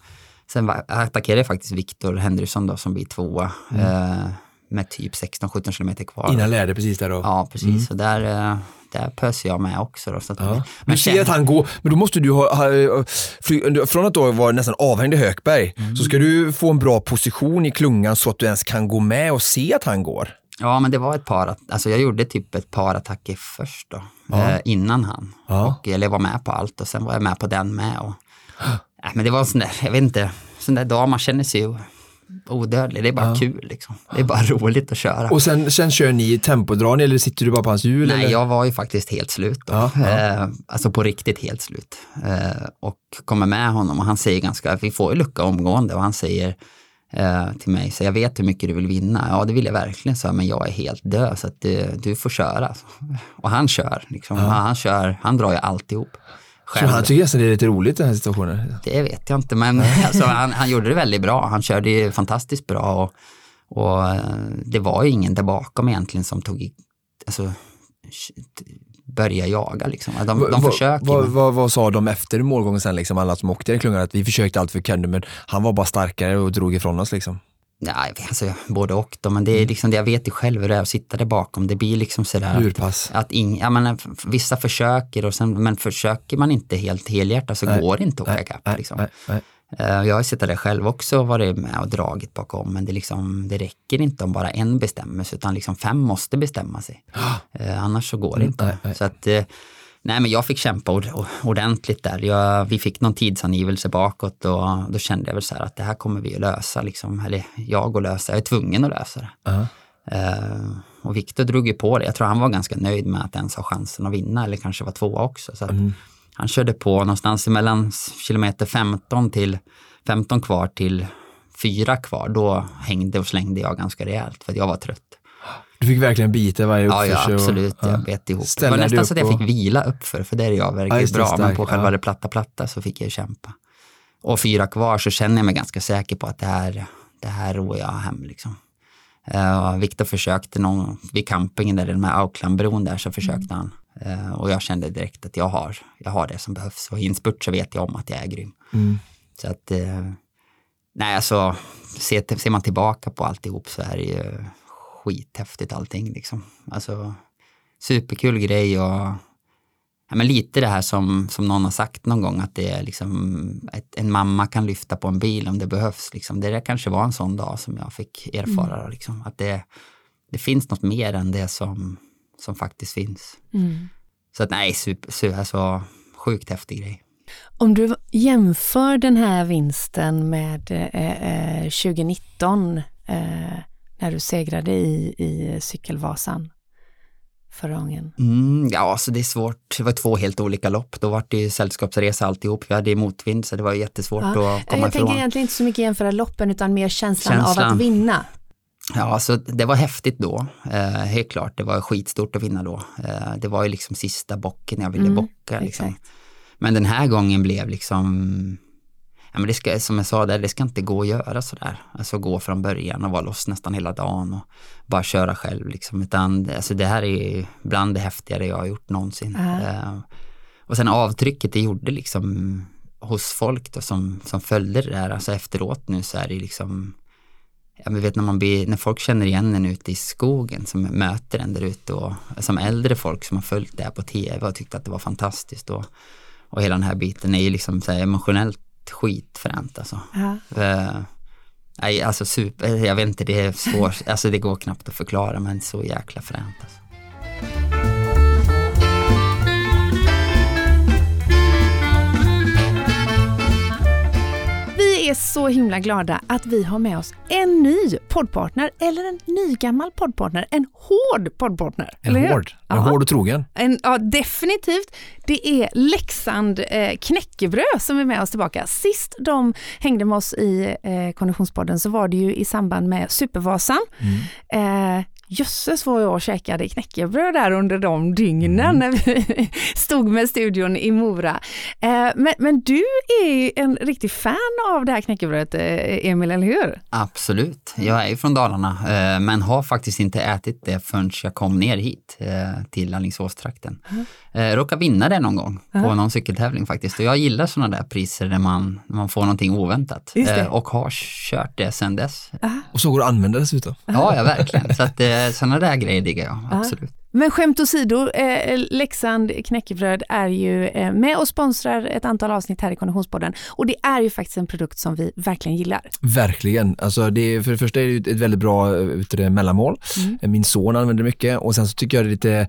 sen var, attackerade jag faktiskt Viktor Henriksson då som blir tvåa eh, med typ 16-17 kilometer kvar. Innan lärde precis där då. Ja, precis. Och där, eh, där pöser jag med också. Då, så att, Ja. Men du ser sen- att han går, men då måste du ha, ha fly, från att då vara nästan avhängd i Hökberg, Mm. så ska du få en bra position i klungan så att du ens kan gå med och se att han går. Ja, men det var ett par, alltså jag gjorde typ ett par attacker först då, eh, innan han. Ja. Och, eller jag var med på allt och sen var jag med på den med. Och, äh, men det var en sån där, jag vet inte, sån där dag man känner sig ju odödlig. Det är bara kul liksom. Det är bara roligt att köra. Och sen, sen kör ni tempodrar ni eller sitter du bara på hans hjul? Nej, eller? jag var ju faktiskt helt slut då. Ja, ja. Eh, alltså på riktigt helt slut. Eh, och kommer med honom och han säger ganska, vi får ju lucka omgående och han säger eh, till mig, så jag vet hur mycket du vill vinna. Ja, det vill jag verkligen, så men jag är helt död så att du, du får köra. Och han kör, liksom. han, kör, han drar ju alltihop. Så Själv. han tycker nästan det är lite roligt den här situationen. Det vet jag inte, men alltså, han, han gjorde det väldigt bra. Han körde ju fantastiskt bra och, och eh, det var ju ingen där bakom egentligen som tog, alltså, börja jaga liksom. De, de Vad- försöker. Vad, vad, vad sa de efter målgången sen, liksom, alla som åkte i klungan? Att vi försökte allt för kunde men han var bara starkare och drog ifrån oss liksom. Nej, alltså, både och då, men det är liksom det jag vet ju själv hur det är att sitta där bakom. Det blir liksom sådär att, att ing, ja, men, vissa försöker och sen, men försöker man inte helt helhjärtat så Nej. går det inte att åka ikapp. Liksom. nej, nej. Eh, Jag har suttit där själv också och varit med och dragit bakom men det, liksom, det räcker inte om bara en bestämmer sig utan liksom fem måste bestämma sig. Eh, annars så går det inte. nej, nej. Så att, eh, nej men jag fick kämpa ord- ordentligt där. Jag, vi fick någon tidsangivelse bakåt och då kände jag väl så här att det här kommer vi att lösa. Liksom. Eller jag att lösa, jag är tvungen att lösa det. Ja. Eh, och Viktor drog ju på det. Jag tror han var ganska nöjd med att ens ha chansen att vinna eller kanske var tvåa också. Så att Han körde på någonstans mellan kilometer 15 till 15 kvar till fyra kvar. Då hängde och slängde jag ganska rejält för att jag var trött. Du fick verkligen bita varje Ja, ja uppförsbacke och- absolut. ja. Jag bet ihop. Det Ställa var nästan så att jag och- fick vila uppför, för det är jag Ja, verkligen det, bra. Men på själva ja. det platta platta så fick jag kämpa. Och fyra kvar så känner jag mig ganska säker på att det här, det här ror jag hem liksom. Uh, Viktor försökte någon, vid campingen där, den här Aucklandbron där, så försökte han. Eh, och jag kände direkt att jag har, jag har det som behövs. Och i en spurt så vet jag om att jag är grym. Mm. Så att, eh, nej alltså, ser, ser man tillbaka på alltihop så är det ju skithäftigt allting liksom. Alltså, superkul grej och ja, men lite det här som, som någon har sagt någon gång att det är liksom ett, en mamma kan lyfta på en bil om det behövs. Liksom. Det där kanske var en sån dag som jag fick erfara. Liksom, att det, det finns något mer än det som, som faktiskt finns. Mm. Så att nej, super, super, alltså, sjukt häftig grej. Om du jämför den här vinsten med eh, eh, 2019 eh, när du segrade i, i Cykelvasan förra gången. Mm, ja, alltså det är svårt. Det var två helt olika lopp. Då var det ju sällskapsresa alltihop. Vi hade motvind så det var jättesvårt Ja. att komma Jag ifrån. tänker egentligen inte så mycket jämföra loppen utan mer känslan, av Känslan. att vinna. Ja, alltså det var häftigt då. Eh, helt klart, det var skitstort att vinna då. Eh, det var ju liksom sista bocken jag ville Mm, bocka. Liksom. Men den här gången blev liksom, ja, men det ska, som jag sa där, det ska inte gå att göra sådär. Alltså gå från början och vara loss nästan hela dagen och bara köra själv. Liksom. Utan alltså, det här är bland det häftigare jag har gjort någonsin. Eh, och sen avtrycket det gjorde liksom hos folk då, som, som följde det där, alltså efteråt nu så är det liksom Ja, men vet när, man blir, när folk känner igen en ute i skogen som möter en där ute och som äldre folk som har följt det här på tv och tyckt att det var fantastiskt och, och hela den här biten är ju liksom så emotionellt skitfränt alltså. Eh, nej, alltså super, jag vet inte, det är svårt, alltså det går knappt att förklara men så jäkla fränt alltså. Är så himla glada att vi har med oss en ny poddpartner, eller en nygammal poddpartner, en hård poddpartner. En hård, en Ja. hård och trogen. En, ja, definitivt. Det är Leksand eh, knäckebröd som är med oss tillbaka. Sist de hängde med oss i eh, Konditionspodden så var det ju i samband med Supervasan. Eh, Jösses vad jag käkade knäckebröd där under de dygnen när vi stod med studion i Mora. Eh, men, men du är en riktig fan av det här knäckebrödet, eh, Emil, eller hur? Absolut, jag är ju från Dalarna eh, men har faktiskt inte ätit det förrän jag kom ner hit till Alingsåstrakten. Eh, råkade vinna det någon gång på någon cykeltävling faktiskt och jag gillar sådana där priser där man, när man får någonting oväntat och har kört det sedan dess. Och så går det att använda dessutom. Ja, ja verkligen. Så att sådana där grejer diggar jag, absolut. Men skämt åsido, eh, Leksand knäckebröd är ju eh, med och sponsrar ett antal avsnitt här i Konditionspodden. Och det är ju faktiskt en produkt som vi verkligen gillar. Verkligen. Alltså det är, för det första är det ju ett väldigt bra eh, det, mellanmål. Mm. Min son använder det mycket och sen så tycker jag det är lite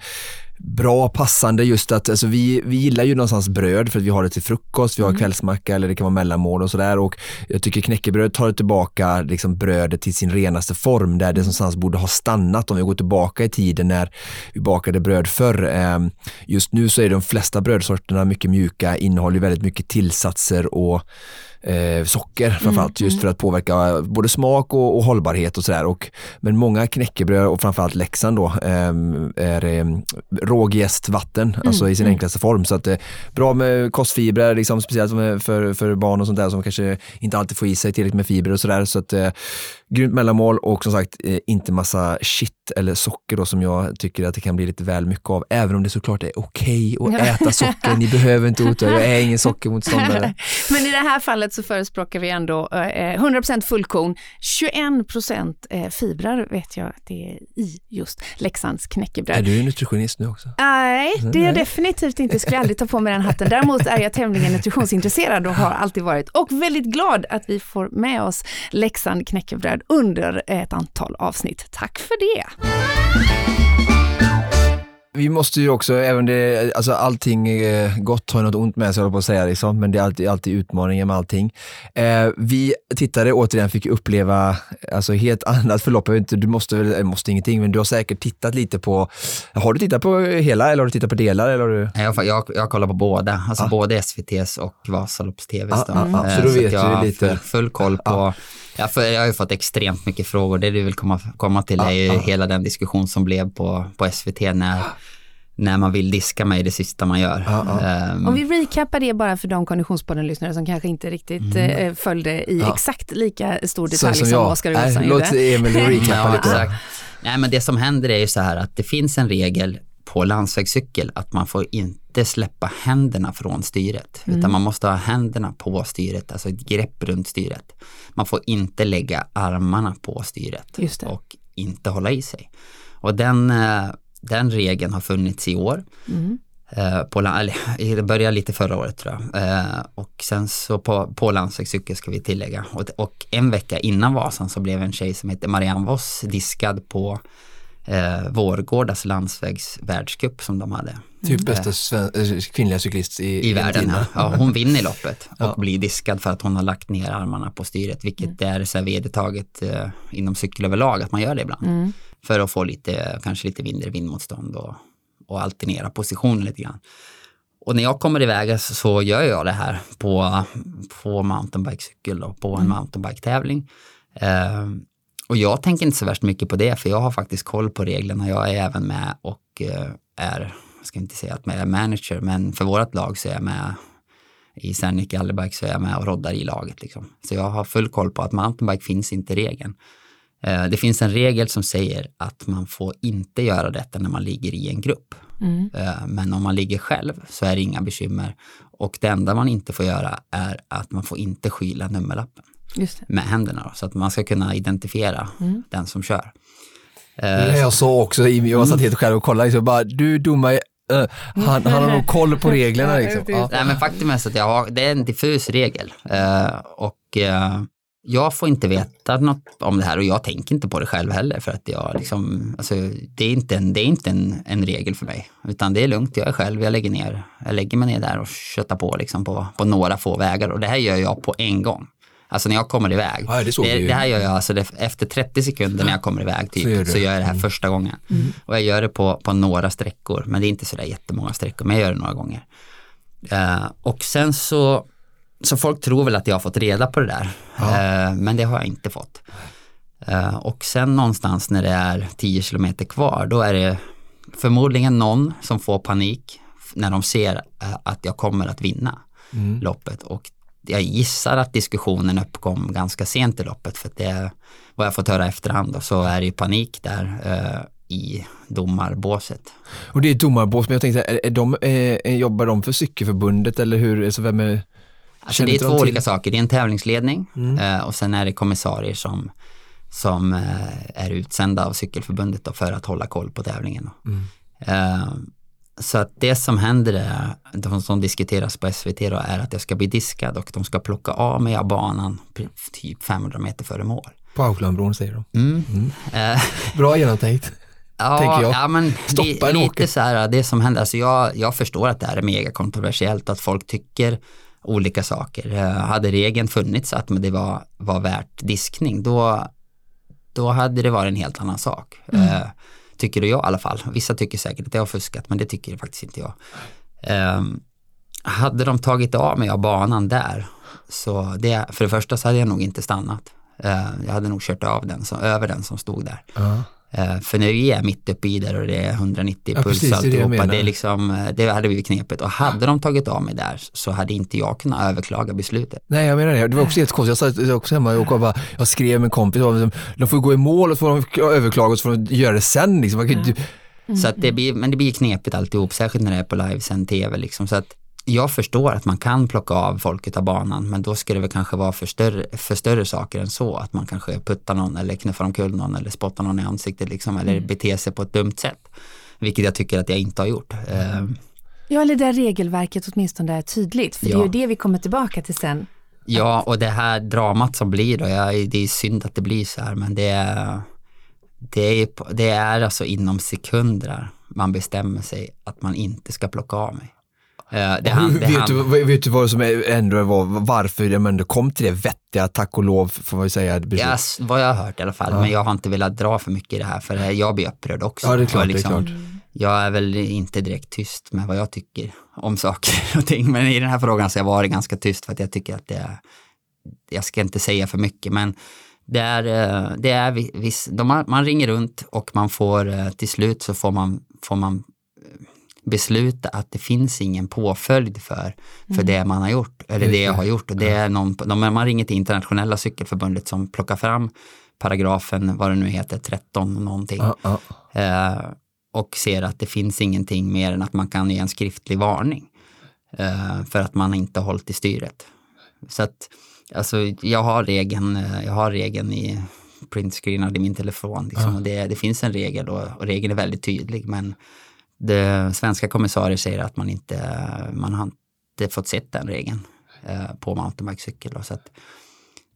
bra, passande just att alltså vi, vi gillar ju någonstans bröd för att vi har det till frukost, vi har Mm. kvällsmacka eller det kan vara mellanmål och sådär och jag tycker knäckebröd tar tillbaka liksom brödet till sin renaste form där det någonstans borde ha stannat om vi går tillbaka i tiden när vi bakade bröd förr. Ehm, Just nu så är de flesta brödsorterna mycket mjuka, innehåller väldigt mycket tillsatser och eh, socker framförallt just för att påverka både smak och, och hållbarhet och sådär. Men många knäckebröd och framförallt Leksand då ehm, är eh, rågjäst vatten, alltså i sin enklaste form. Så att eh, bra med kostfibrer, liksom, speciellt för, för barn och sånt där som kanske inte alltid får i sig tillräckligt med fibrer och sådär. Så att eh, grymt mellanmål och som sagt eh, inte massa shit eller socker då som jag tycker att det kan bli lite väl mycket av. Även om det såklart är okej att äta socker, ni behöver inte ota, jag är ingen sockermotståndare. Men i det här fallet så förespråkar vi ändå eh, 100% fullkorn, 21% eh, fibrer vet jag att det är i just Leksands Är knäckebröd. du nutritionist nu också? Nej, det är jag definitivt inte. Skulle aldrig ta på mig den hatten. Däremot är jag tämligen nutritionsintresserad och har alltid varit. Och väldigt glad att vi får med oss Leksand knäckebröd under ett antal avsnitt. Tack för det! Vi måste ju också, även det, alltså allting eh, gott har något ont med sig, jag på att säga, liksom, men det är alltid, alltid utmaningar med allting. Eh, vi tittare återigen fick uppleva alltså, helt annat förlopp. Jag vet inte, du måste, väl- eh, måste ingenting, men du har säkert tittat lite på, har du tittat på hela eller har du tittat på delar? Eller har du... Jag, jag, jag kollar på båda, alltså Ah. både SVTs och Vasalopps-TVs. Ah, då. ah, ah. Eh, Så då att vet jag du har lite. Full, full koll på, jag, för, jag har ju fått extremt mycket frågor. Det du vill komma, komma till är ju Ah, ah. hela den diskussion som blev på, på SVT när, när man vill diska mig det sista man gör. Ah, ah. Ehm, Om vi recappar det bara för de Konditionspodden-lyssnare som kanske inte riktigt eh, följde i Ja. exakt lika stor Så detalj som, jag. Oskar Olsson Låt gjorde. Emil recappa Ja, lite. exakt. Nej, men det som händer är ju så här att det finns en regel på landsvägscykel att man får inte släppa händerna från styret, utan man måste ha händerna på styret, alltså ett grepp runt styret. Man får inte lägga armarna på styret och inte hålla i sig. Och den, eh, den regeln har funnits i år. Mm. Eh, på, det började lite förra året tror jag. Eh, och sen så på, på landsvägscykel ska vi tillägga. Och, och en vecka innan Vasan så blev en tjej som heter Marianne Voss diskad på eh, Vårgårdas landsvägsvärldscup som de hade Typ bästa sven- eh, kvinnliga cyklist i, i världen. Ja. Ja, hon vinner loppet och Ja. blir diskad för att hon har lagt ner armarna på styret, vilket är så här vedertaget eh, inom cykel överlag att man gör det ibland. Mm. För att få lite, kanske lite mindre vindmotstånd och, och alternera positionen lite grann. Och när jag kommer iväg så, så gör jag det här på, på mountainbikecykel och på en mountainbike-tävling. Eh, och jag tänker inte så värst mycket på det för jag har faktiskt koll på reglerna. Jag är även med och eh, är, jag ska inte säga att jag är manager, men för vårt lag så är jag med i Serneke Allebike så är jag med och roddar i laget. Liksom. Så jag har full koll på att mountainbike finns inte i regeln. Eh, Det finns en regel som säger att man får inte göra detta när man ligger i en grupp. Mm. Eh, Men om man ligger själv så är det inga bekymmer. Och det enda man inte får göra är att man får inte skyla nummerlappen. Med händerna då, så att man ska kunna identifiera Mm. den som kör. Det Eh, jag sa också, i- jag satt helt själv och kollade, liksom, bara, du domare, eh, han, han har nog koll på reglerna. Liksom. Ja. Nej, men faktum är så att jag har, det är en diffus regel eh, och eh, jag får inte veta något om det här och jag tänker inte på det själv heller för att jag liksom, alltså, det är inte, en, det är inte en, en regel för mig utan det är lugnt, jag är själv, jag lägger ner, jag lägger mig ner där och köttar på liksom på, på några få vägar och det här gör jag på en gång. Alltså när jag kommer iväg. Ja, det det, det här gör jag alltså det, efter 30 sekunder när jag kommer iväg typ, Så gör så, gör jag det här första gången. Och jag gör det på, på några sträckor, men det är inte sådär jättemånga sträckor, men jag gör det några gånger. Eh, och sen så, så folk tror väl att jag har fått reda på det där, Eh, men det har jag inte fått. Eh, och sen någonstans när det är 10 kilometer kvar, då är det förmodligen någon som får panik när de ser att jag kommer att vinna loppet. Och jag gissar att diskussionen uppkom ganska sent i loppet för att det, vad jag fått höra efterhand, då, så är det ju panik där eh, i domarbåset. Och det är domarbås, men jag tänkte, är, är de, eh, jobbar de för cykelförbundet eller hur? Alltså, vem är, Alltså det är två olika saker. Det är en tävlingsledning eh, och sen är det kommissarier som, som eh, är utsända av cykelförbundet för att hålla koll på tävlingen. Då. Så att det som händer är, de som diskuteras på SVT då, är att jag ska bli diskad och de ska plocka av mig av banan typ 500 meter före mål. på Aucklandbron säger de. Mm. Eh, Bra genomtänkt. Ja, tänker jag. ja men Stoppa li, en lite åker. så här, det som händer, alltså jag, jag förstår att det här är mega kontroversiellt, att folk tycker olika saker. Eh, hade regeln funnits att men det var, var värt diskning, då, då hade det varit en helt annan sak. Eh, tycker jag i alla fall. Vissa tycker säkert att jag har fuskat, men det tycker faktiskt inte jag. Um, hade de tagit av mig av banan där, så det, för det första så hade jag nog inte stannat. Uh, jag hade nog kört av den, så, över den som stod där. Uh för när vi är mitt uppe i där och det är 190 Ja, puls precis, det det jag alltihopa, det, är liksom, eh, det hade blivit knepigt. Och hade de tagit av mig där så hade inte jag kunnat överklaga beslutet. Nej jag menar det, det var också helt konstigt. Jag satt också hemma och bara, jag skrev med en kompis, och liksom, de får gå i mål och så får de överklaga och så får de göra det sen. Liksom. Inte- Så att det blir, men det blir knepigt alltihop, särskilt när det är på livesänd tv. Liksom. Så att jag förstår att man kan plocka av folket av banan, men då ska det väl kanske vara för större, för större saker än så. Att man kanske puttar någon eller knuffar omkull någon eller spottar någon i ansiktet liksom, eller beter sig på ett dumt sätt. Vilket jag tycker att jag inte har gjort. Eh, Ja, eller där regelverket åtminstone är tydligt, för det är Ja. ju det vi kommer tillbaka till sen. Ja, och det här dramat som blir då, jag, det är synd att det blir så här, men det är, det är, det är alltså inom sekunder man bestämmer sig att man inte ska plocka av mig. Eh, Det, han, det, vet, han, du, vet du vad som ändå var, varför de ändå kom till det vettiga, tack och lov får man säga. beslut? Ja, s- vad jag har hört i alla fall, men jag har inte velat dra för mycket i det här för jag blir upprörd också. Ja, det är klart, Och det är klart. Jag är väl inte direkt tyst med vad jag tycker om saker och ting, men i den här frågan så har jag varit ganska tyst för att jag tycker att det är, jag ska inte säga för mycket, men det är, eh, det är vi- viss, de man ringer runt och man får eh, till slut så får man, får man besluta att det finns ingen påföljd för, för det man har gjort, eller Just det jag har gjort. Och det är någon, de, man ringer till internationella cykelförbundet som plockar fram paragrafen, vad det nu heter, 13 någonting. Ja, ja. Eh, och ser att det finns ingenting mer än att man kan ge en skriftlig varning eh, för att man inte har hållit i styret. Så att, alltså, jag har regeln, eh, jag har regeln i printscreenad i min telefon. Liksom, och det, det finns en regel och, och regeln är väldigt tydlig men det, svenska kommissarier säger att man inte, man har inte fått sett den regeln eh, på mountainbikecykel. Så att,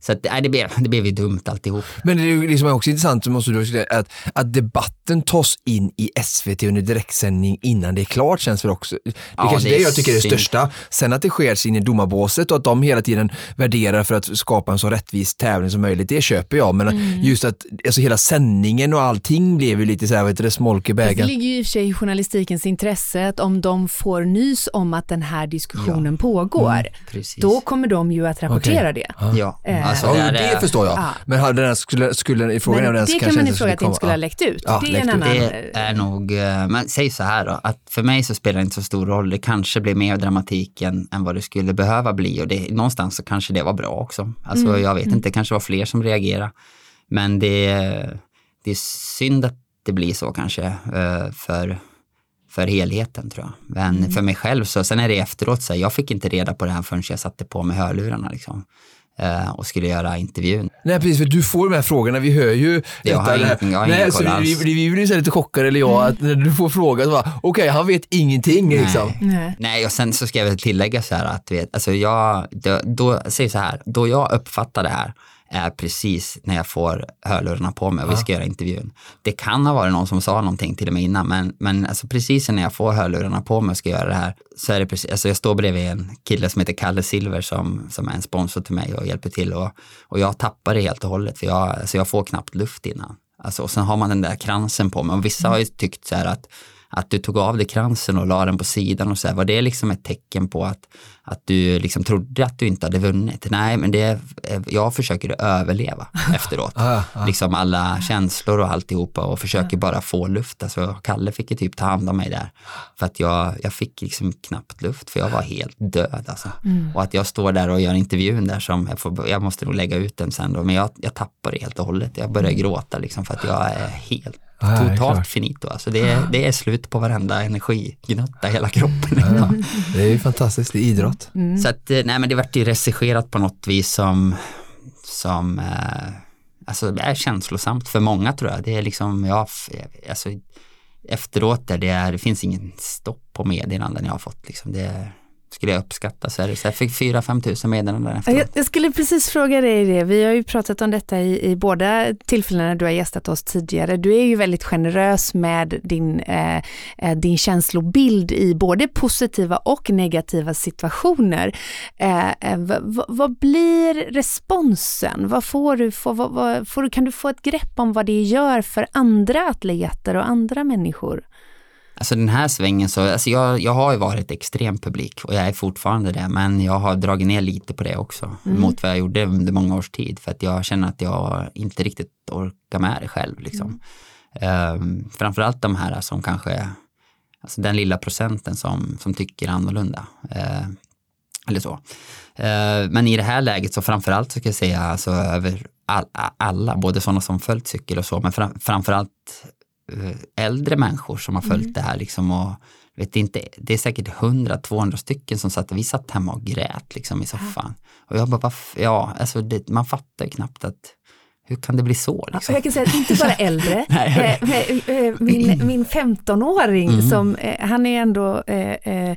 så att, nej, det, blev, det blev ju dumt alltihop. Men det är ju liksom också intressant, måste du säga, att, att debatten tas in i SVT under direktsändning innan det är klart känns väl också. Det är Ja, kanske det det är jag tycker är det största. Sen att det sker in i domarbåset och att de hela tiden värderar för att skapa en så rättvis tävling som möjligt, det köper jag. Men Mm. just att alltså hela sändningen och allting blev ju lite så här, vad heter det, smolk i Det bägaren. ligger ju i och för sig i journalistikens intresse att om de får nys om att den här diskussionen pågår, Precis. då kommer de ju att rapportera det. Ja, Eh, alltså Ja, det, är- det förstår jag. Ja. Men hade den skulle, skulle, frågan Men den det kanske kan man inte ifrågasätta att det inte skulle ha läckt ut. Ja, det är läckt en ut. annan... Det är nog, eh, men säg så här då, att för mig så spelar det inte så stor roll. Det kanske blir mer dramatik än, än vad det skulle behöva bli och det, någonstans så kanske det var bra också. Alltså Mm, jag vet inte, det kanske var fler som reagerade. Men det, det är synd att det blir så kanske eh, för, för helheten tror jag. Men Mm. för mig själv så, sen är det efteråt så här, jag fick inte reda på det här förrän jag satte på mig hörlurarna liksom. Eh, Och skulle göra intervjun. Nej precis, för du får de här frågorna, vi hör ju Jag har ingenting- jag har Nej, så vi, vi, vi blir så lite chockade, eller jag, att när du får frågan okej han vet ingenting liksom. Nej. Nej, och sen så ska jag väl tillägga så här att vet, alltså jag, då, då, säg så här, då jag uppfattar det här är precis när jag får hörlurarna på mig och vi ska göra intervjun. Det kan ha varit någon som sa någonting till och med innan, men, men alltså precis när jag får hörlurarna på mig och ska göra det här så är det precis, alltså jag står bredvid en kille som heter Kalle Silver som, som är en sponsor till mig och hjälper till och, och jag tappar det helt och hållet för jag, alltså jag får knappt luft innan. Alltså, och sen har man den där kransen på mig och vissa har ju tyckt så här att att du tog av dig kransen och la den på sidan och så här, var det liksom ett tecken på att, att du liksom trodde att du inte hade vunnit? Nej, men det, jag försöker överleva efteråt. Ah, ah. Liksom alla känslor och alltihopa och försöker bara få luft. Alltså, Kalle fick ju typ ta hand om mig där. För att jag, jag fick liksom knappt luft för jag var helt död alltså. Och att jag står där och gör intervjun där som, jag, får, jag måste nog lägga ut den sen då, men jag, jag tappar det helt och hållet. Jag börjar gråta liksom för att jag är helt Ja, det är klart. totalt finito. Alltså det, är, det är slut på varenda energignutta i hela kroppen. Det är ju fantastiskt, det är idrott. Så att, eh, nej men det vart ju regisserat på något vis som, som eh, alltså det är känslosamt för många tror jag. Det är liksom, ja, f- alltså efteråt där det är, det finns ingen stopp på meddelanden jag har fått liksom. Det, skulle jag uppskatta så är det så jag fick 4-5 tusen meddelanden efteråt. Jag, skulle precis fråga dig det. Vi har ju pratat om detta i, i båda tillfällena du har gästat oss tidigare. Du är ju väldigt generös med din, eh, eh din känslobild i både positiva och negativa situationer. Eh, eh vad blir responsen? Vad får du, får, vad, vad, får, kan du få ett grepp om vad det gör för andra atleter och andra människor? Alltså den här svängen så, alltså jag, jag har ju varit extrem publik och jag är fortfarande det, men jag har dragit ner lite på det också mm. mot vad jag gjorde under många års tid för att jag känner att jag inte riktigt orkar med det själv. Liksom. Mm. Um, framförallt de här som kanske, alltså den lilla procenten som, som tycker annorlunda. Uh, eller så. Uh, men i det här läget så framförallt så ska jag säga alltså över all, alla, både sådana som följt cykel och så, men fram, framförallt äldre människor som har följt mm. det här liksom och vet inte, det är säkert 100-200 stycken som satt, vi satt hemma och grät liksom i soffan. Och jag bara, ja, alltså det, man fattar knappt att hur kan det bli så? Liksom? Jag kan säga att inte bara äldre. Eh, eh, min, min 15-åring, mm. som, han är ändå eh,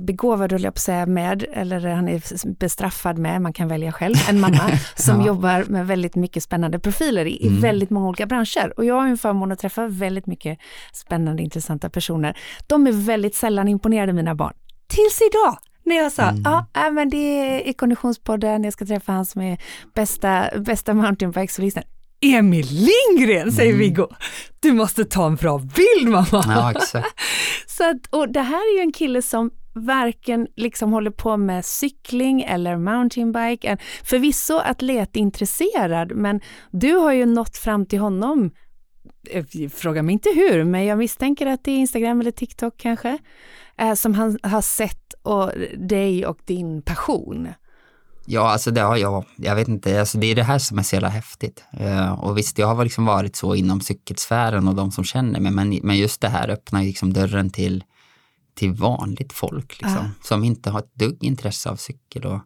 begåvad, höll jag på att säga, med, eller han är bestraffad med, man kan välja själv, en mamma som ja. jobbar med väldigt mycket spännande profiler i, mm. väldigt många olika branscher. Och jag har en förmån att träffa väldigt mycket spännande, intressanta personer. De är väldigt sällan imponerade, mina barn. Tills idag! när jag sa, mm. ja, äh, men det är i Konditionspodden, jag ska träffa han som är bästa, bästa mountainbikesolisten. Emil Lindgren, säger mm. Viggo. Du måste ta en bra bild mamma. Ja, exakt. Så att, och det här är ju en kille som varken liksom håller på med cykling eller mountainbike. Förvisso atletintresserad, men du har ju nått fram till honom eh, Fråga mig inte hur, men jag misstänker att det är Instagram eller TikTok kanske, eh, som han har sett och, dig och din passion. Ja, alltså det har jag. Jag vet inte, alltså det är det här som är så jävla häftigt. Uh, och visst, jag har liksom varit så inom cykelsfären och de som känner mig, men, men just det här öppnar liksom dörren till, till vanligt folk liksom, uh. som inte har ett dugg intresse av cykel. Och,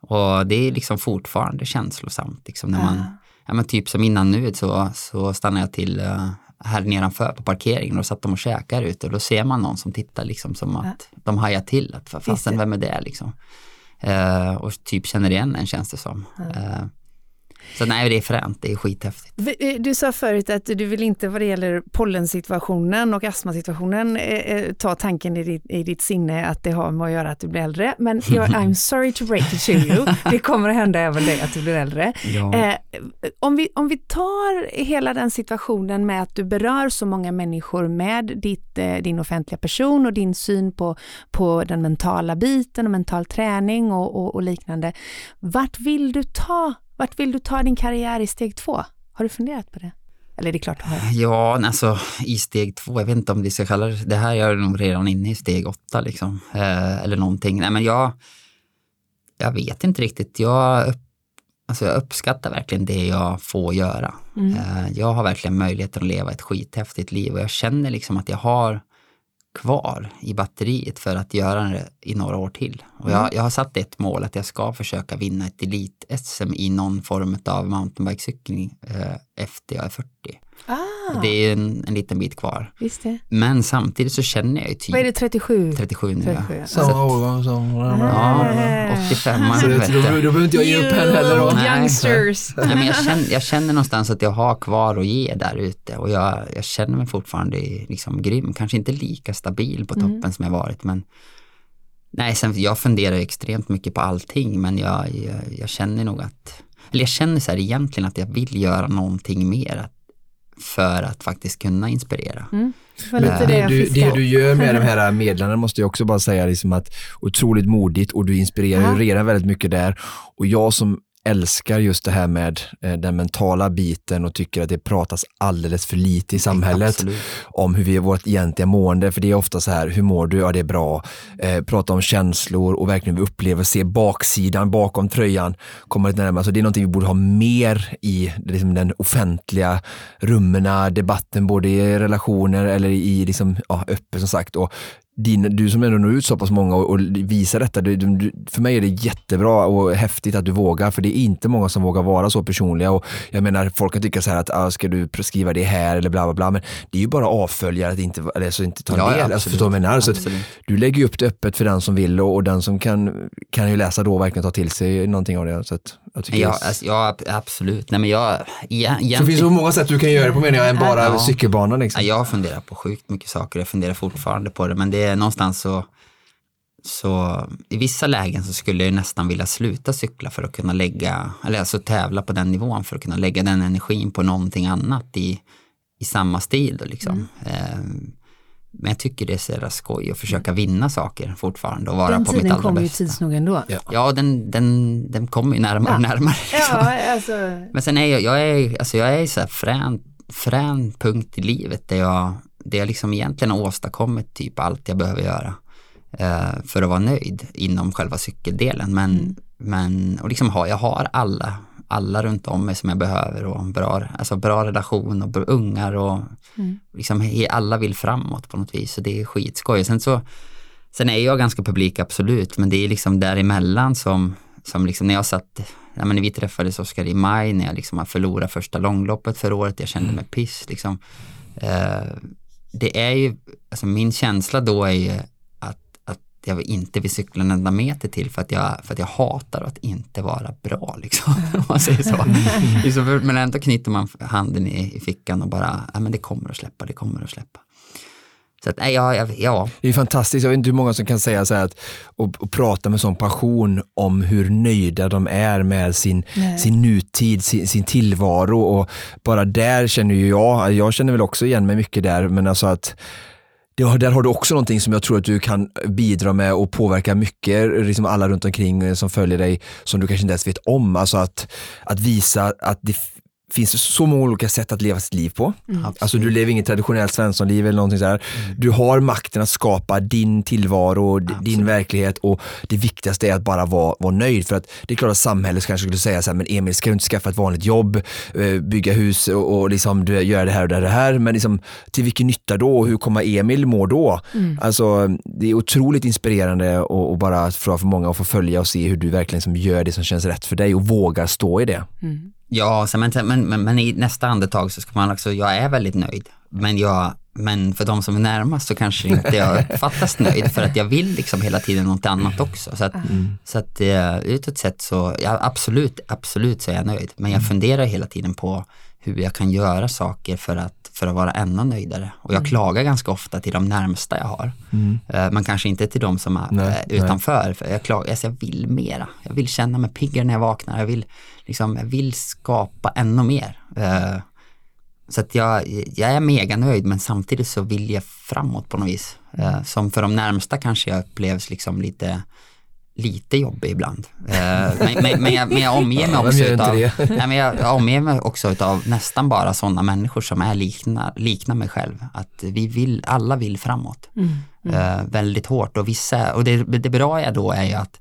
och det är liksom fortfarande känslosamt. Liksom, när uh. man, ja, men typ som innan nu så, så stannade jag till uh, här nedanför på parkeringen och satt de och käkade ute och då ser man någon som tittar liksom som att de hajar till att fasen vem är det liksom. Uh, och typ känner igen en känns det som. Uh, så nej, det är fränt, det är skithäftigt. Eh, du sa förut att du vill inte vad det gäller pollensituationen och astmasituationen eh, ta tanken i ditt, i ditt sinne att det har med att göra att du blir äldre. Men I'm sorry to break it to you, det kommer att hända även dig att du blir äldre. Ja. Eh, om, vi, om vi tar hela den situationen med att du berör så många människor med ditt, eh, din offentliga person och din syn på, på den mentala biten och mental träning och, och, och liknande. Vart vill du ta vart vill du ta din karriär i steg två? Har du funderat på det? Eller är det klart du har? Ja, alltså i steg två, jag vet inte om vi ska kalla det, det här är nog redan inne i steg åtta liksom. Eh, eller någonting. Nej men jag, jag vet inte riktigt. Jag, upp, alltså jag uppskattar verkligen det jag får göra. Mm. Eh, jag har verkligen möjligheten att leva ett skithäftigt liv och jag känner liksom att jag har kvar i batteriet för att göra det i några år till. Och jag, mm. jag har satt ett mål att jag ska försöka vinna ett elit-SM i någon form av mountainbikecykling eh, efter jag är 40. Ah. Det är en, en liten bit kvar. Men samtidigt så känner jag ju typ... Vad är det, 37? 37 nu 37, ja. Samma år som... Ja, 85 så det, då, då behöver inte jag ge upp heller. Då. Youngsters. Nej, men jag, känner, jag känner någonstans att jag har kvar att ge där ute och jag, jag känner mig fortfarande liksom grym. Kanske inte lika stabil på mm. toppen mm. som jag varit men Nej, sen, jag funderar extremt mycket på allting men jag, jag, jag känner nog att, eller jag känner så här egentligen att jag vill göra någonting mer för att faktiskt kunna inspirera. Mm. Det, det, du, det, du, gör med de här medlen måste jag också bara säga liksom att otroligt modigt och du inspirerar ja. ju redan väldigt mycket där. Och jag som älskar just det här med eh, den mentala biten och tycker att det pratas alldeles för lite i samhället Absolut. om hur vi är vårt egentliga mående. För det är ofta så här, hur mår du? Ja, det är bra. Eh, prata om känslor och verkligen uppleva, se baksidan bakom tröjan, komma lite närmare. Så det är någonting vi borde ha mer i liksom, den offentliga rummen, debatten, både i relationer eller i liksom, ja, öppet som sagt. Och din, du som ändå når ut så pass många och, och visar detta, du, du, för mig är det jättebra och häftigt att du vågar, för det är inte många som vågar vara så personliga. Och jag menar, folk kan tycka så här att ah, ska du skriva det här eller bla bla bla, men det är ju bara avföljare att inte, alltså inte ta Ja, del. ja, alltså, förstår menar? Så du lägger ju upp det öppet för den som vill och, och den som kan, kan ju läsa då och verkligen ta till sig någonting av det. Så att jag tycker Ja, alltså, ja, absolut. Nej, men jag, ja, så det finns så många sätt du kan göra det på menar jag än bara Ja. cykelbanan. Liksom. ja, jag funderar på sjukt mycket saker. Jag funderar fortfarande på det, men det är någonstans så, så i vissa lägen så skulle jag nästan vilja sluta cykla för att kunna lägga, eller alltså tävla på den nivån för att kunna lägga den energin på någonting annat i, i samma stil. Då, liksom. Ehm, men jag tycker det är så jävla skoj att försöka vinna saker fortfarande och vara Den på mitt tiden allra kommer ju bästa. tids nog ändå. Ja. Ja, den, den, den kommer ju närmare och Ja. närmare. liksom. Ja, alltså, Men sen är jag, jag är, alltså jag är så här frän, frän punkt i livet där jag, där jag liksom egentligen har åstadkommit typ allt jag behöver göra eh, för att vara nöjd inom själva cykeldelen. Men, Mm. men och liksom har, jag har alla, alla runt om mig som jag behöver och en bra, alltså bra relation och ungar och Mm. liksom alla vill framåt på något vis så det är skitskoj. Sen så Sen är jag ganska publik absolut, men det är liksom däremellan som, som liksom när jag satt, ja men vi träffades Oskar i maj, när jag liksom har förlorat första långloppet för året, jag kände mig piss liksom. Eh, det är ju, alltså min känsla då är ju att, att jag inte vill cykla en enda meter till för att jag, för att jag hatar att inte vara bra liksom, om man säger så. Men ändå knyter man handen i, i fickan och bara, ja men det kommer att släppa, det kommer att släppa. Så att, nej, ja, ja, ja, Det är fantastiskt, jag vet inte hur många som kan säga så här att, och, och prata med sån passion om hur nöjda de är med sin, Nej. sin nutid, sin, sin tillvaro och bara där känner ju jag, jag känner väl också igen mig mycket där, men alltså att det, har- där har du också någonting som jag tror att du kan bidra med och påverka mycket, liksom alla runt omkring som följer dig, som du kanske inte ens vet om. Alltså att, att visa att det finns så många olika sätt att leva sitt liv på. Alltså du lever inget traditionellt svenssonliv eller någonting sådär. Du har makten att skapa din tillvaro, d- din Absolut. verklighet och det viktigaste är att bara vara, vara nöjd. För att det är klart att samhället kanske skulle säga så här, men Emil ska du inte skaffa ett vanligt jobb, eh, bygga hus och, och liksom du gör det här och det här. Men liksom, till vilken nytta då och hur kommer Emil må då? Alltså, det är otroligt inspirerande och, och bara för, för många att få följa och se hur du verkligen liksom gör det som känns rätt för dig och vågar stå i det. Ja, men, men, men, men i nästa andetag så ska man också, jag är väldigt nöjd. Men, jag, men för de som är närmast så kanske inte jag uppfattas nöjd för att jag vill liksom hela tiden något annat också. Så att, så att eh, utåt sett så, ja, absolut, absolut så är jag nöjd. Men jag funderar hela tiden på hur jag kan göra saker för att, för att vara ännu nöjdare. Och jag klagar ganska ofta till de närmsta jag har. Eh, Men kanske inte till de som är Nej, eh, nej. utanför. För jag, klagar, alltså jag vill mera. Jag vill känna mig piggare när jag vaknar. Jag vill, liksom, jag vill skapa ännu mer. Eh, Så att jag, jag är mega nöjd men samtidigt så vill jag framåt på något vis. Eh, Som för de närmsta kanske jag upplevs liksom lite lite jobbig ibland. Eh, men, men, men, jag, men jag omger mig Ja, också inte utav, nej, men jag, jag omger mig också utav nästan bara sådana människor som är likna, liknar mig själv. Att vi vill, alla vill framåt. Eh, väldigt hårt och vissa, och det, det bra är då är ju att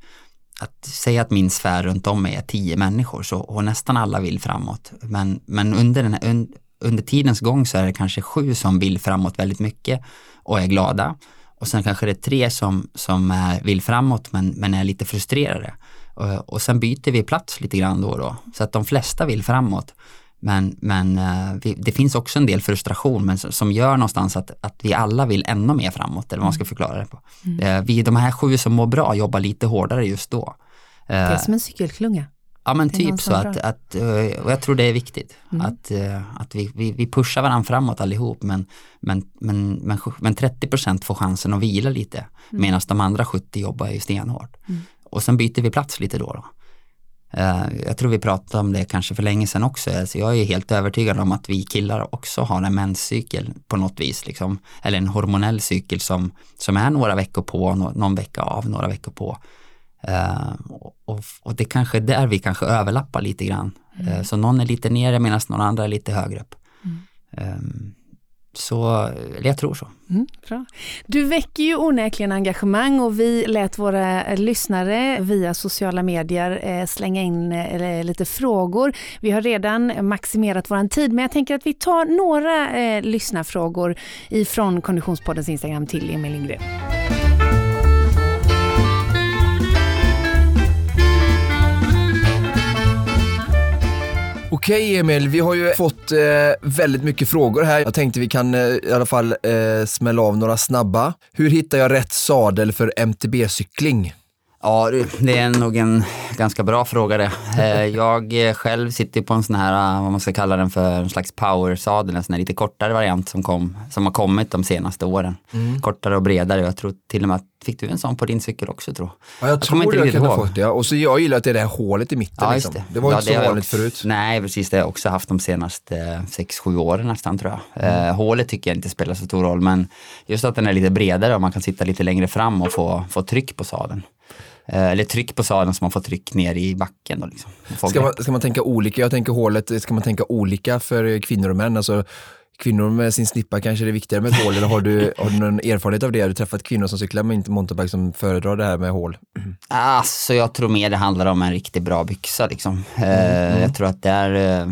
att säga att min sfär runt om mig är tio människor så, och nästan alla vill framåt. Men, men under, den, här- un, under tidens gång så är det kanske sju som vill framåt väldigt mycket och är glada. Och sen kanske det är tre som, som är, vill framåt men, men är lite frustrerade. Och, och sen byter vi plats lite grann då och då. Så att de flesta vill framåt. Men, men eh, vi, det finns också en del frustration men, som- gör någonstans att, att vi alla vill ännu mer framåt, eller vad man ska förklara det på. Eh, Vi, de här sju som mår bra jobbar lite hårdare just då. Det är Eh, som en cykelklunga. Ja men typ så att, att och jag tror det är viktigt Mm. att, att vi, vi, vi pushar varandra framåt allihop men, men, men, men, men 30% får chansen att vila lite Mm. medan de andra 70 jobbar ju stenhårt. Och sen byter vi plats lite då. då. Eh, jag tror vi pratade om det kanske för länge sedan också. Alltså jag är helt övertygad om att vi killar också har en menscykel på något vis. Liksom. Eller en hormonell cykel som, som är några veckor på, nå- någon vecka av, några veckor på. Eh, och, och, det kanske är där vi kanske överlappar lite grann. Eh, så någon är lite nere medan någon andra är lite högre upp. Ehm, så, jag tror så. Mm, bra. Du väcker ju onekligen engagemang och vi lät våra lyssnare via sociala medier eh, slänga in eh, lite frågor. Vi har redan maximerat vår tid men jag tänker att vi tar några eh, lyssnarfrågor ifrån Konditionspoddens Instagram till Emil Lindgren. Okej Emil, vi har ju fått eh, väldigt mycket frågor här. Jag tänkte vi kan eh, i alla fall eh, smälla av några snabba. Hur hittar jag rätt sadel för MTB-cykling? Ja, det är nog en ganska bra fråga det. Eh, jag eh, själv sitter på en sån här, eh, vad man ska kalla den för, en slags powersadel, en sån här lite kortare variant som, kom, som har kommit de senaste åren. Mm. Kortare och bredare. Jag tror till och med att, fick du en sån på din cykel också tror Ja, jag, jag tror jag kan ha fått det. Och så jag gillar att det är det här hålet i mitten. Ja, liksom. det. det. var ja, inte så vanligt också, förut. Nej, precis. Det har jag också haft de senaste 6-7 åren nästan tror jag. Mm. hålet tycker jag inte spelar så stor roll, men just att den är lite bredare och man kan sitta lite längre fram och få, få tryck på sadeln. Eh, eller tryck på sadeln så man får tryck ner i backen. Då liksom. ska, man, ska man tänka olika? Jag tänker hålet, ska man tänka olika för kvinnor och män? Alltså, kvinnor med sin snippa kanske det är viktigare med ett hål eller har du, har du någon erfarenhet av det? Har du träffat kvinnor som cyklar med mountainbike som föredrar det här med hål? Alltså jag tror mer det handlar om en riktigt bra byxa liksom. Eh, mm. Jag tror att där eh,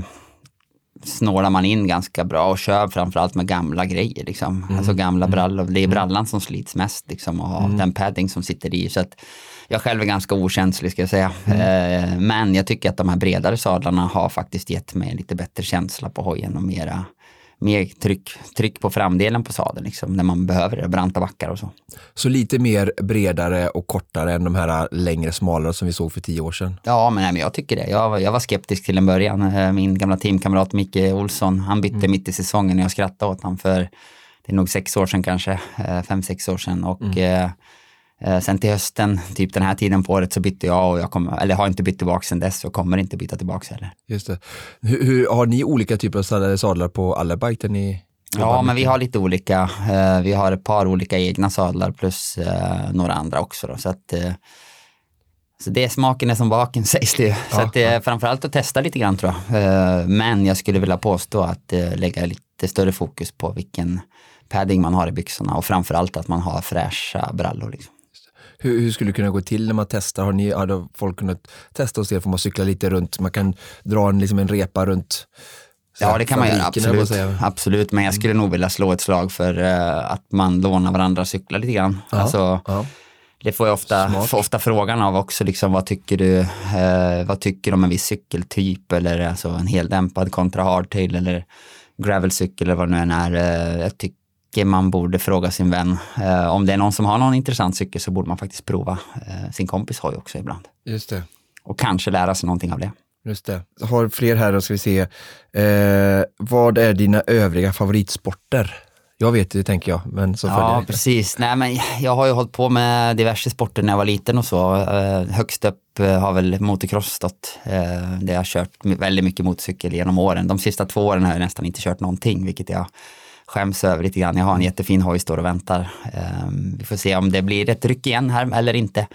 snålar man in ganska bra och kör framförallt med gamla grejer liksom. Mm. Alltså gamla mm. brallor. Det är mm. brallan som slits mest liksom och den padding som sitter i. Så att jag själv är ganska okänslig ska jag säga. Mm. Eh, men jag tycker att de här bredare sadlarna har faktiskt gett mig lite bättre känsla på hojen och mera mer tryck, tryck på framdelen på sadeln liksom, när man behöver det, branta backar och så. Så lite mer bredare och kortare än de här längre, smalare som vi såg för tio år sedan? Ja, men, nej, men jag tycker det. Jag, jag var skeptisk till en början. Eh, min gamla teamkamrat Micke Olsson, han bytte mm. mitt i säsongen och jag skrattade åt honom för det är nog sex år sedan kanske, eh, fem, sex år sedan. Och mm. Eh, sen till hösten, typ den här tiden på året, så bytte jag och jag kommer, eller har inte bytt tillbaka sen dess och kommer inte byta tillbaka heller. Just det. Hur, hur, har ni olika typer av sadlar på alla bike ni Ja, men vi har lite olika. Eh, vi har ett par olika egna sadlar plus eh, några andra också. Då, så att, så det är smaken är som baken sägs det ju. Så att det är framförallt att testa lite grann tror jag. Men jag skulle vilja påstå att lägga lite större fokus på vilken padding man har i byxorna och framförallt att man har fräscha brallor. Liksom. Hur, hur, skulle det kunna gå till när man testar? Har, ni, har folk kunnat testa hos er? Får man cykla lite runt? Man kan dra en, liksom en repa runt Ja, det kan man göra, absolut. absolut. Men jag skulle nog vilja slå ett slag för uh, att man lånar varandra och cyklar lite grann. Ja, alltså, ja. Det får jag ofta, får ofta frågan av också, liksom, vad tycker du uh, vad tycker du om en viss cykeltyp eller alltså, en heldämpad kontra hardtail eller gravelcykel eller vad det nu än är. Uh, jag tycker man borde fråga sin vän. Eh, om det är någon som har någon intressant cykel så borde man faktiskt prova eh, sin kompis hoj också ibland. Just det. Och kanske lära sig någonting av det. Just det. Jag har fler här, då ska vi se. Eh, vad är dina övriga favoritsporter? Jag vet det tänker jag, men så Ja, precis. Nej, men jag har ju hållit på med diverse sporter när jag var liten och så. Eh, högst upp eh, har väl motocross stått. Eh, där jag har kört väldigt mycket motorcykel genom åren. De sista två åren har jag nästan inte kört någonting, vilket jag skäms över lite grann. Jag har en jättefin hoj står och väntar. Ehm, vi får se om det blir ett ryck igen här eller inte.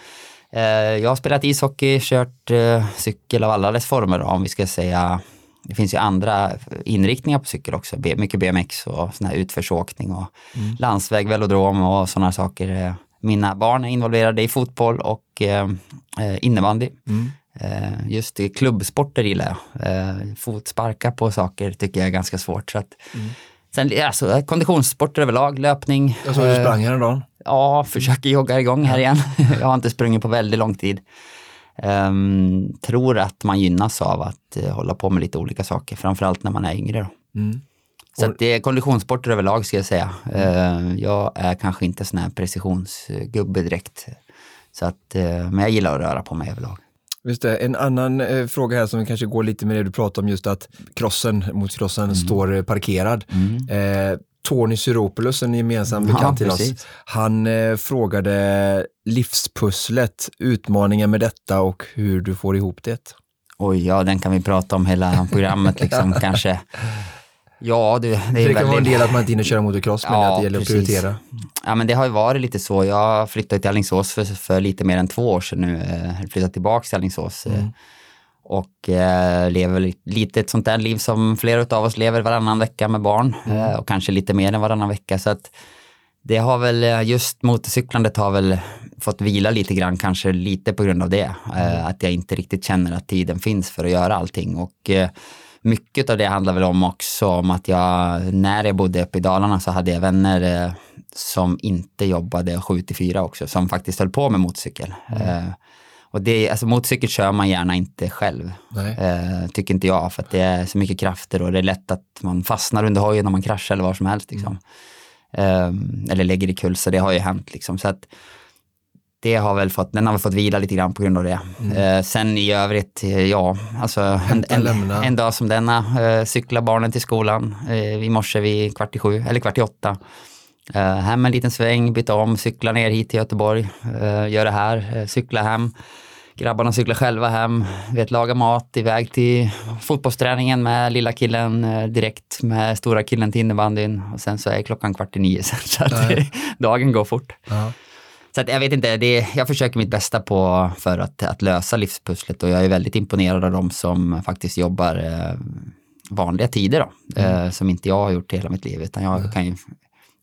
Ehm, jag har spelat ishockey, kört eh, cykel av alla dess former om vi ska säga. Det finns ju andra inriktningar på cykel också, mycket BMX och sån här utförsåkning och mm. landsväg, velodrom och sådana saker. Mina barn är involverade i fotboll och eh, innebandy. Mm. Just klubbsporter gillar jag. Fotsparka på saker tycker jag är ganska svårt. Så att, mm. Sen alltså, konditionssporter överlag, löpning. Jag såg du sprang häromdagen. Ja, försöker jogga igång här igen. jag har inte sprungit på väldigt lång tid. Um, tror att man gynnas av att uh, hålla på med lite olika saker, framförallt när man är yngre. Mm. Så att det är konditionssporter överlag ska jag säga. Uh, jag är kanske inte sån här precisionsgubbe direkt. Så att, uh, men jag gillar att röra på mig överlag. Just det. En annan eh, fråga här som kanske går lite med det du pratar om just att crossen, motocrossen mm. står eh, parkerad. Mm. Eh, Tony Syropoulos, en gemensam bekant ja, till oss, han eh, frågade livspusslet, utmaningen med detta och hur du får ihop det. Oj, ja den kan vi prata om hela programmet liksom kanske. Ja, det, det, är det kan väldigt... vara en del att man inte hinner köra motocross, men ja, att det gäller precis. att prioritera. Ja, men det har ju varit lite så. Jag flyttade till Alingsås för, för lite mer än två år sedan nu. Jag flyttat tillbaka till Alingsås. Mm. Och eh, lever lite ett sånt där liv som flera av oss lever varannan vecka med barn. Mm. Eh, och kanske lite mer än varannan vecka. Så att det har väl, eh, just motorcyklandet har väl fått vila lite grann, kanske lite på grund av det. Eh, mm. att jag inte riktigt känner att tiden finns för att göra allting. Och eh, mycket av det handlar väl om också om att jag, när jag bodde uppe i Dalarna så hade jag vänner eh, som inte jobbade 7 till 4 också, som faktiskt höll på med motorcykel. Mm. Eh, Och det, alltså motorcykel kör man gärna inte själv, eh, tycker inte jag, för att det är så mycket krafter och det är lätt att man fastnar under hojen om man kraschar eller var som helst. Liksom. Mm. Eh, eller lägger i kull, så det har ju hänt. Liksom. Så att, det har väl fått, den har väl fått vila lite grann på grund av det. Mm. Eh, sen i övrigt, eh, ja, alltså en, en, en, dag som denna, eh, cykla barnen till skolan eh, i morse vid kvart i sju, eller kvart i åtta. Eh, hem en liten sväng, byta om, cykla ner hit till Göteborg, eh, gör det här, cykla hem. Grabbarna cyklar själva hem, vet, laga mat, iväg till fotbollsträningen med lilla killen direkt med stora killen till innebandyn och sen så är klockan kvart i nio sen så att dagen går fort. Ja. Så att jag vet inte, det, jag försöker mitt bästa på för att, att lösa livspusslet och jag är väldigt imponerad av de som faktiskt jobbar eh, vanliga tider då, mm. eh, som inte jag har gjort hela mitt liv utan jag mm. kan ju,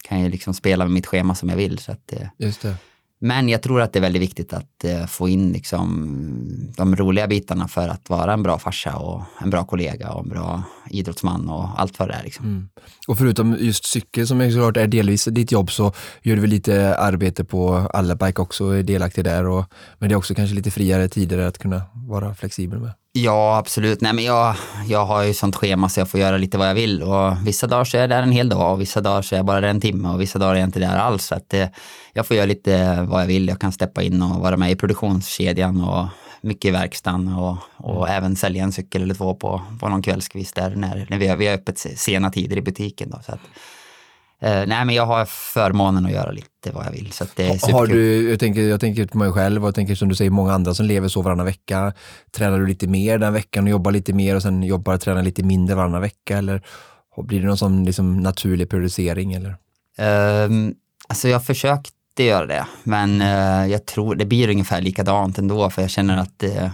kan ju liksom spela med mitt schema som jag vill. Så att, eh, Just det. Men jag tror att det är väldigt viktigt att eh, få in liksom, de roliga bitarna för att vara en bra farsa och en bra kollega och en bra idrottsman och allt vad det är. Liksom. Mm. Och förutom just cykel som är såklart är delvis ditt jobb så gör du väl lite arbete på Allabike också, och är delaktig där. Och, men det är också kanske lite friare tider att kunna vara flexibel med. Ja, absolut. Nej, men jag, jag har ju sånt schema så jag får göra lite vad jag vill och vissa dagar så är jag där en hel dag och vissa dagar så är jag bara där en timme och vissa dagar är jag inte där alls. Så att, eh, jag får göra lite vad jag vill. Jag kan steppa in och vara med i produktionskedjan och mycket i verkstaden och, och även sälja en cykel eller två på, på någon kvällskvist där när, när vi, har, vi har öppet sena tider i butiken. Då, så att, nej, men jag har förmånen att göra lite vad jag vill. Så det är har du, jag, tänker, jag tänker på mig själv och jag tänker som du säger, många andra som lever så varannan vecka. Tränar du lite mer den veckan och jobbar lite mer och sen jobbar och tränar lite mindre varannan vecka? Eller blir det någon sån liksom, naturlig periodisering? Eller? Um, alltså jag försökte göra det, men uh, jag tror det blir ungefär likadant ändå, för jag känner att uh,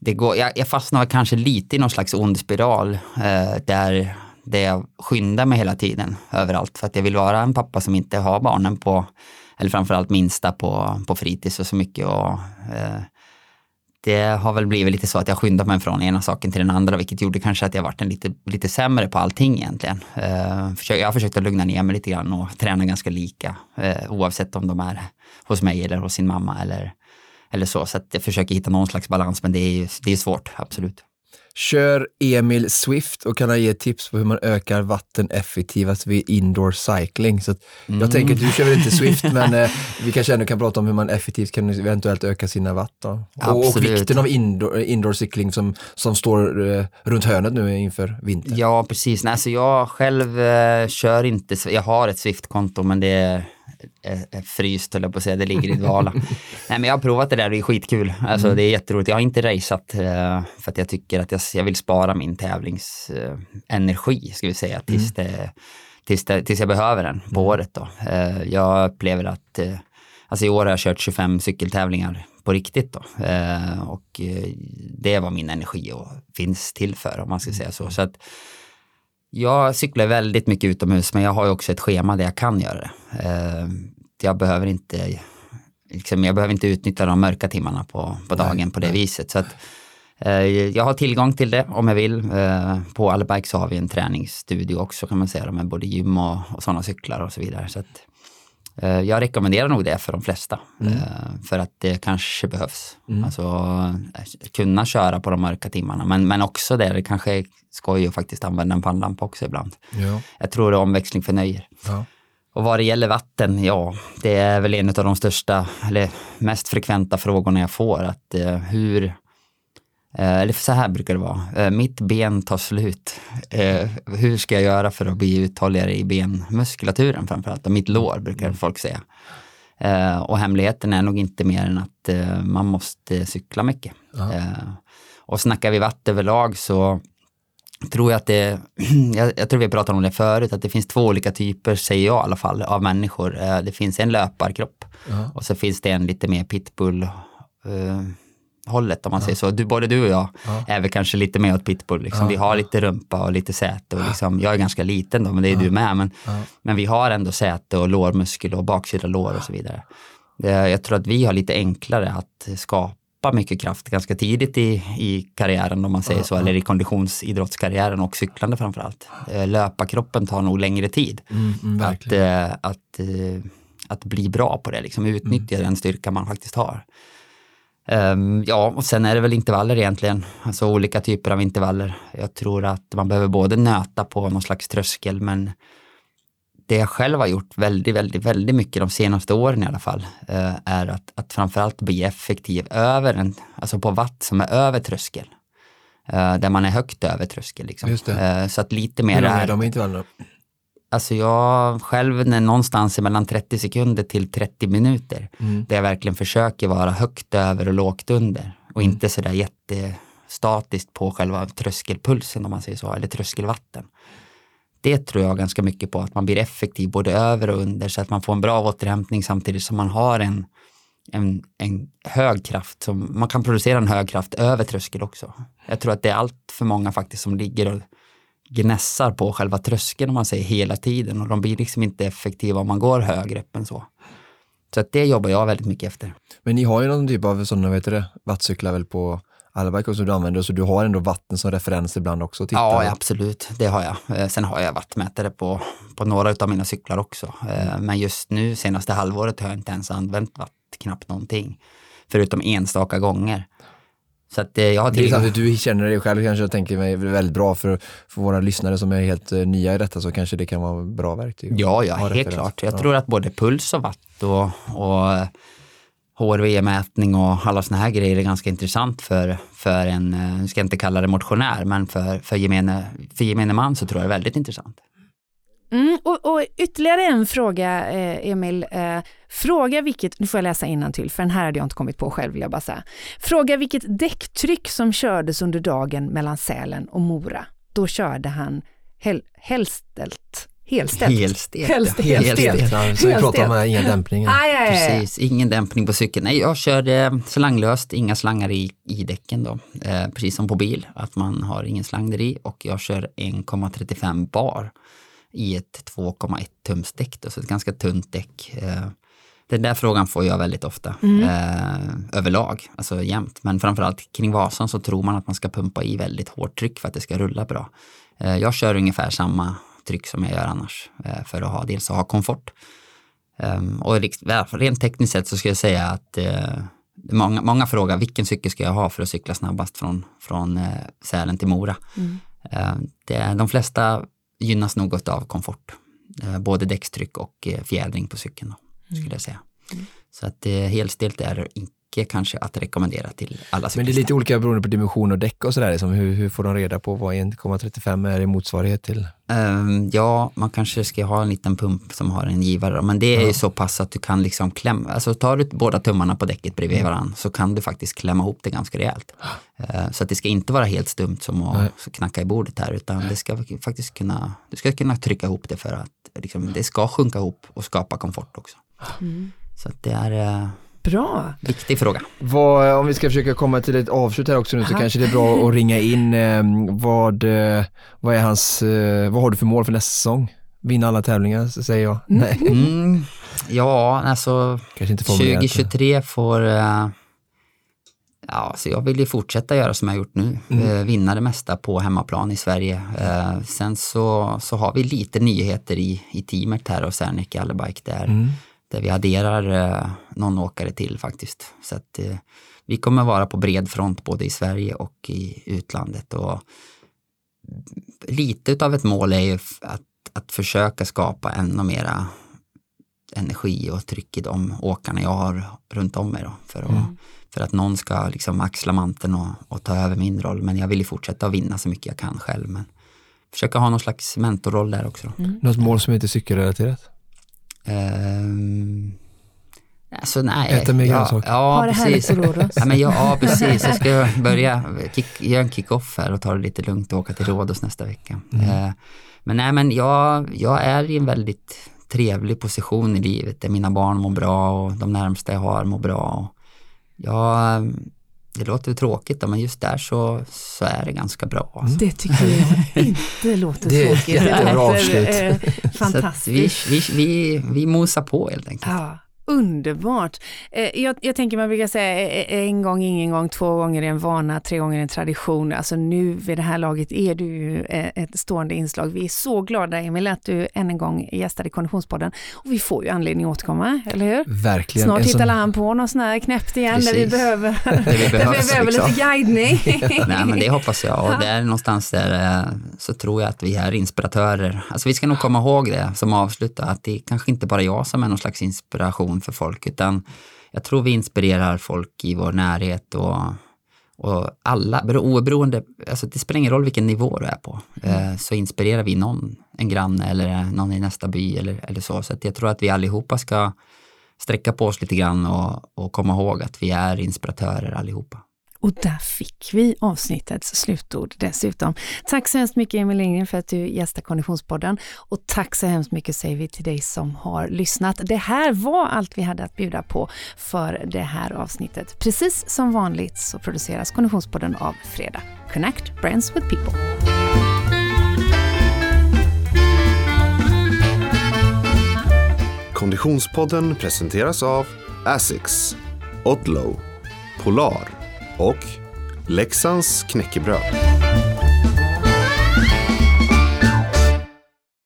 det går, jag, jag fastnar kanske lite i någon slags ond spiral uh, där det jag skyndar mig hela tiden överallt för att jag vill vara en pappa som inte har barnen på, eller framförallt minsta på, på fritids och så mycket. Och, eh, det har väl blivit lite så att jag skyndar mig från ena saken till den andra, vilket gjorde kanske att jag varit en lite, lite sämre på allting egentligen. Eh, jag har försökt att lugna ner mig lite grann och träna ganska lika, eh, oavsett om de är hos mig eller hos sin mamma eller, eller så. Så att jag försöker hitta någon slags balans, men det är, det är svårt, absolut. Kör Emil Swift och kan han ge tips på hur man ökar vatten effektivast vid indoor cycling. Så mm. Jag tänker att du kör väl inte Swift, men eh, vi kanske ändå kan prata om hur man effektivt kan eventuellt öka sina watt. Då. Och, och, vikten av indoor, indoor cykling som, som står eh, runt hörnet nu inför vintern. Ja, precis. Nej, alltså jag själv eh, kör inte, jag har ett Swift-konto, men det är är fryst höll jag på att säga, det ligger i dvala. Nej men jag har provat det där, det är skitkul. Alltså mm. det är jätteroligt. Jag har inte raceat eh, för att jag tycker att jag, jag vill spara min tävlingsenergi, ska vi säga, tills, mm. det, tills, det, tills jag behöver den på mm. året då. Eh, jag upplever att, eh, alltså i år har jag kört 25 cykeltävlingar på riktigt då. Och det var min energi och finns till för om man ska säga så. så att, jag cyklar väldigt mycket utomhus men jag har också ett schema där jag kan göra det. Eh, jag behöver inte, liksom, jag behöver inte utnyttja de mörka timmarna på, på dagen nej, på det nej. viset. Så att, eh, jag har tillgång till det om jag vill. Eh, på Allbike så har vi en träningsstudio också kan man säga med både gym och, och sådana cyklar och så vidare. Så att, jag rekommenderar nog det för de flesta. Mm. Eh, för att det kanske behövs. Mm. Alltså eh, kunna köra på de mörka timmarna. Men, men också det, det kanske är skoj att faktiskt använda en pannlampa också ibland. Ja. Jag tror det är omväxling för nöjer. Ja. Och vad det gäller vatten, ja, det är väl en av de största, eller mest frekventa frågorna jag får. Att hur Eh, eller så här brukar det vara, eh, mitt ben tar slut. Eh, hur ska jag göra för att bli uthålligare i benmuskulaturen framförallt? Och mitt lår brukar mm. folk säga. Och hemligheten är nog inte mer än att man måste cykla mycket. Ja. Och snackar vi vatt överlag så tror jag att det, jag, jag tror vi pratade om det förut, att det finns två olika typer, säger jag i alla fall, av människor. Det finns en löparkropp ja. och så finns det en lite mer pitbull hållet om man ja. säger så. Du, både du och jag ja. är väl kanske lite mer åt pitbull. Liksom. Ja. Vi har lite rumpa och lite säte. Och liksom, jag är ganska liten då, men det är du med. Men, men vi har ändå säte och lårmuskel och baksida lår och så vidare. Det, jag tror att vi har lite enklare att skapa mycket kraft ganska tidigt i, i karriären om man säger så, eller i konditionsidrottskarriären och cyklande framförallt. Eh, löparkroppen tar nog längre tid. Mm, mm, att, eh, att, eh, att bli bra på det, liksom utnyttja mm. den styrka man faktiskt har. Um, ja, och sen är det väl intervaller egentligen, alltså olika typer av intervaller. Jag tror att man behöver både nöta på någon slags tröskel, men det jag själv har gjort väldigt, väldigt, väldigt mycket de senaste åren i alla fall, uh, är att, att framförallt bli effektiv över en, alltså på watt som är över tröskel. Uh, där man är högt över tröskel. Liksom. Uh, så att lite mer Hur är de intervallerna? Alltså jag själv är någonstans mellan 30 sekunder till 30 minuter. Mm. Där jag verkligen försöker vara högt över och lågt under. Och mm. inte sådär jättestatiskt på själva tröskelpulsen om man säger så, eller tröskelvatten. Det tror jag ganska mycket på, att man blir effektiv både över och under så att man får en bra återhämtning samtidigt som man har en, en, en hög kraft. Som, man kan producera en hög kraft över tröskel också. Jag tror att det är allt för många faktiskt som ligger och gnässar på själva tröskeln om man säger hela tiden och de blir liksom inte effektiva om man går högre upp än så. Så att det jobbar jag väldigt mycket efter. Men ni har ju någon typ av sådana, vet du wattcyklar väl på alla bike som du använder, så du har ändå vatten som referens ibland också? Titta. Ja, absolut, det har jag. Eh, sen har jag wattmätare på, på några av mina cyklar också. Mm. Men just nu, senaste halvåret, har jag inte ens använt watt, knappt någonting. Förutom enstaka gånger. Så att, eh, jag har det är att du känner dig själv kanske och tänker mig väldigt bra för, för våra lyssnare som är helt uh, nya i detta så kanske det kan vara bra verktyg. Ja, ja, helt klart. Jag ja. tror att både puls och watt och, och HRV-mätning och alla sådana här grejer är ganska intressant för, för en, nu ska jag inte kalla det motionär, men för, för, gemene, för gemene man så tror jag det är väldigt intressant. Mm, och, och, ytterligare en fråga, eh, Emil. Eh, fråga vilket, nu får jag läsa till för den här hade jag inte kommit på själv vill jag bara säga. Fråga vilket däcktryck som kördes under dagen mellan Sälen och Mora. Då körde han hel, helställt. Helställt. Helstelt. Helst, helstelt. helstelt. Ja, så vi pratar om ingen dämpning. Aj, aj, aj. Precis, ingen dämpning på cykeln. Nej, jag körde slanglöst, inga slangar i, i däcken då. Eh, precis som på bil, att man har ingen slang där i och jag kör 1,35 bar i ett 2,1 tums däck, så ett ganska tunt däck. Eh, den där frågan får jag väldigt ofta mm. eh, överlag, alltså jämt. Men framförallt kring Vasan så tror man att man ska pumpa i väldigt hårt tryck för att det ska rulla bra. Eh, jag kör ungefär samma tryck som jag gör annars eh, för att ha dels att ha komfort. Um, och rent tekniskt sett så ska jag säga att eh, många, många frågar vilken cykel ska jag ha för att cykla snabbast från, från eh, Sälen till Mora. Mm. Uh, det, de flesta gynnas något av komfort. Eh, både däckstryck och eh, fjädring på cykeln, då, skulle mm. jag säga. Mm. Så att eh, helstelt är icke kanske att rekommendera till alla cyklister. Men det är lite olika beroende på dimension och däck och sådär. Liksom. Hur, hur får de reda på vad 1,35 är i motsvarighet till? Um, ja, man kanske ska ha en liten pump som har en givare. Men det är ja. ju så pass att du kan liksom klämma, alltså tar du båda tummarna på däcket bredvid mm. varandra så kan du faktiskt klämma ihop det ganska rejält. Uh, så att det ska inte vara helt stumt som att knacka i bordet här utan det ska faktiskt kunna, du ska kunna trycka ihop det för att liksom, det ska sjunka ihop och skapa komfort också. Mm. Så att det är uh, Bra. Viktig fråga. Vad, om vi ska försöka komma till ett avslut här också nu så Aha. kanske det är bra att ringa in. Eh, vad, vad, är hans, eh, vad har du för mål för nästa säsong? Vinna alla tävlingar säger jag. Mm. Nej. Mm, ja, alltså kanske inte 2023 får Ja, så jag vill ju fortsätta göra som jag gjort nu. Mm. Vinna det mesta på hemmaplan i Sverige. Sen så, så har vi lite nyheter i, i teamet här och Serneke Allebike där. Där vi adderar eh, någon åkare till faktiskt. Så att eh, vi kommer vara på bred front både i Sverige och i utlandet. Och lite av ett mål är ju att, att försöka skapa ännu mera energi och tryck i de åkarna jag har runt om mig. Då, för, att, mm. för att någon ska liksom axla manteln och, och, ta över min roll. Men jag vill ju fortsätta att vinna så mycket jag kan själv. Men försöka ha någon slags mentorroll där också. Mm. Något mål som inte är cykelrelaterat? Um, alltså nej. Äta mer grönsaker. Ja, det precis. Ja, men ja, ja, precis. Jag ska börja kick, göra en kick-off här och ta det lite lugnt och åka till Rhodos nästa vecka. Mm. Uh, men nej, men jag, jag är i en väldigt trevlig position i livet där mina barn mår bra och de närmsta jag har mår bra. Och jag det låter tråkigt men just där så, så är det ganska bra. Alltså. Det tycker jag inte låter det tråkigt. Det är bra avslut. Eh, fantastiskt. Vi, vi, vi, vi mosar på helt enkelt. Ja. Underbart. Eh, jag, jag, tänker man brukar säga eh, eh, en gång, ingen gång, två gånger är en vana, tre gånger en tradition. Alltså nu vid det här laget är du ju ett stående inslag. Vi är så glada Emil att du än en gång gästade Konditionspodden. Och vi får ju anledning att återkomma, eller hur? Verkligen. Snart hittar sån... han på något sånt här knäppt igen Precis. där vi behöver, det vi behövs, vi behöver liksom. lite guidning. Nej men det hoppas jag och där någonstans där så tror jag att vi är inspiratörer. Alltså vi ska nog komma ihåg det som avslutar att det är kanske inte bara jag som är någon slags inspiration för folk, utan jag tror vi inspirerar folk i vår närhet och, och alla, oberoende, alltså det spelar ingen roll vilken nivå du är på, mm. Eh, så inspirerar vi någon, en granne eller någon i nästa by eller, eller så. Så jag tror att vi allihopa ska sträcka på oss lite grann och, och komma ihåg att vi är inspiratörer allihopa. Och där fick vi avsnittets slutord dessutom. Tack så hemskt mycket Emil Lindgren för att du gästar Konditionspodden och tack så hemskt mycket säger vi till dig som har lyssnat. Det här var allt vi hade att bjuda på för det här avsnittet. Precis som vanligt så produceras Konditionspodden av Fredag. Connect Brands with People. Konditionspodden presenteras av Asics, Odlow, Polar och Leksands knäckebröd.